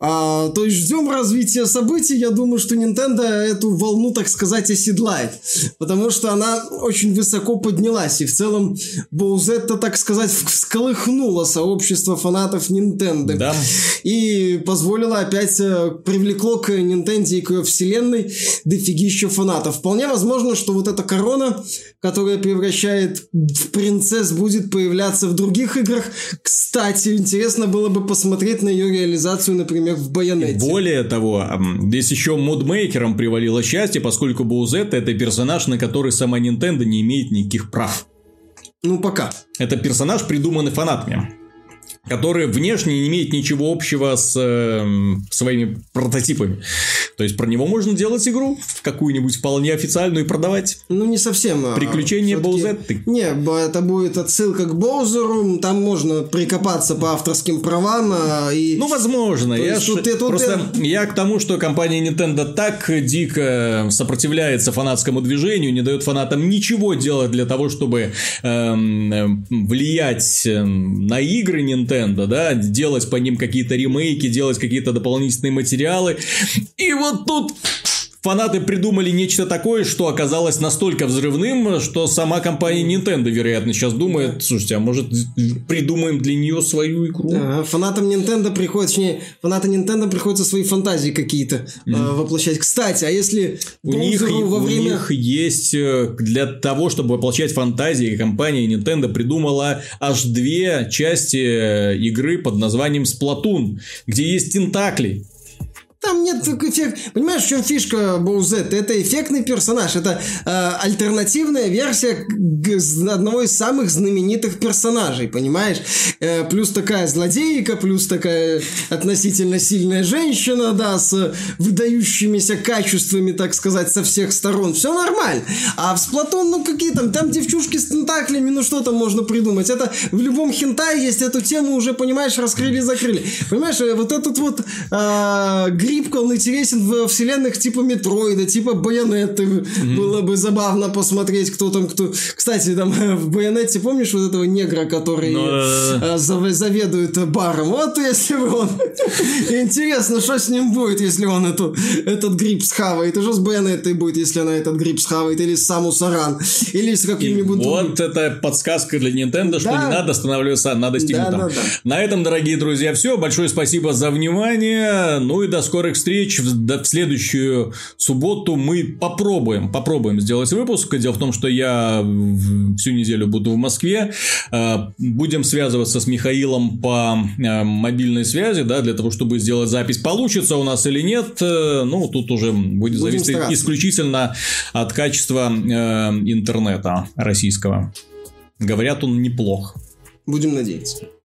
А, то есть ждем развития событий. Я думаю, что Nintendo эту волну, так сказать, оседлает. Потому что она очень высоко поднялась. И в целом Боузетта, так сказать, всколыхнула сообщество фанатов Nintendo. Да. И позволила опять, э, привлекло к Nintendo и к вселенной дофигища фанатов. Вполне возможно, что вот эта корона, которая превращает в принцесс, будет появляться в других играх. Кстати, интересно было бы посмотреть на ее реализацию, например, в Байонете. Более того, здесь еще модмейкерам привалило счастье, поскольку Боузетта это персонаж, на который сама Nintendo не имеет никаких прав. Ну, пока. Это персонаж, придуманный фанатами который внешне не имеет ничего общего с э, своими прототипами. То есть про него можно делать игру какую-нибудь вполне официальную и продавать. Ну, не совсем. А Приключения Боузетты. Не, это будет отсылка к Боузеру, там можно прикопаться по авторским правам. А, и... Ну, возможно. я ж... тут, тут Просто ты... я к тому, что компания Nintendo так дико сопротивляется фанатскому движению, не дает фанатам ничего делать для того, чтобы эм, влиять эм, на игры Nintendo, Nintendo, да, делать по ним какие-то ремейки, делать какие-то дополнительные материалы. И вот тут фанаты придумали нечто такое, что оказалось настолько взрывным, что сама компания Nintendo, вероятно, сейчас думает, слушайте, а может придумаем для нее свою игру? Да, фанатам Nintendo приходится, точнее, фанаты Nintendo приходится свои фантазии какие-то mm. э, воплощать. Кстати, а если у них, во время... у них есть э, для того, чтобы воплощать фантазии, компания Nintendo придумала аж две части э, игры под названием Splatoon, где есть тентакли. Там нет эффект. Понимаешь, в чем фишка Боузет? Это эффектный персонаж. Это э, альтернативная версия одного из самых знаменитых персонажей, понимаешь? Э, плюс такая злодейка, плюс такая относительно сильная женщина, да, с выдающимися качествами, так сказать, со всех сторон. Все нормально. А в Сплатон, ну какие там, там девчушки с тентаклями, ну что там можно придумать? Это в любом хентае есть эту тему уже, понимаешь, раскрыли-закрыли. Понимаешь, э, вот этот вот э, гриб, он интересен в вселенных типа Метроида, типа Байонетты. Mm-hmm. Было бы забавно посмотреть, кто там, кто... Кстати, там в Байонете, помнишь вот этого негра, который no, да, да. заведует баром? Вот если бы он... [laughs] Интересно, что с ним будет, если он эту, этот гриб схавает? И что с Байонеттой будет, если она этот гриб схавает? Или с Саму Саран? Или с каким-нибудь... Вот это подсказка для Nintendo, да. что не надо останавливаться, надо стигнуть да, там. Да, да. На этом, дорогие друзья, все. Большое спасибо за внимание. Ну и до скорых встреч. В следующую субботу мы попробуем, попробуем сделать выпуск. Дело в том, что я всю неделю буду в Москве. Э, будем связываться с Михаилом по э, мобильной связи, да, для того, чтобы сделать запись. Получится у нас или нет, э, ну, тут уже будет зависеть исключительно от качества интернета российского. Говорят, он неплох. Будем надеяться.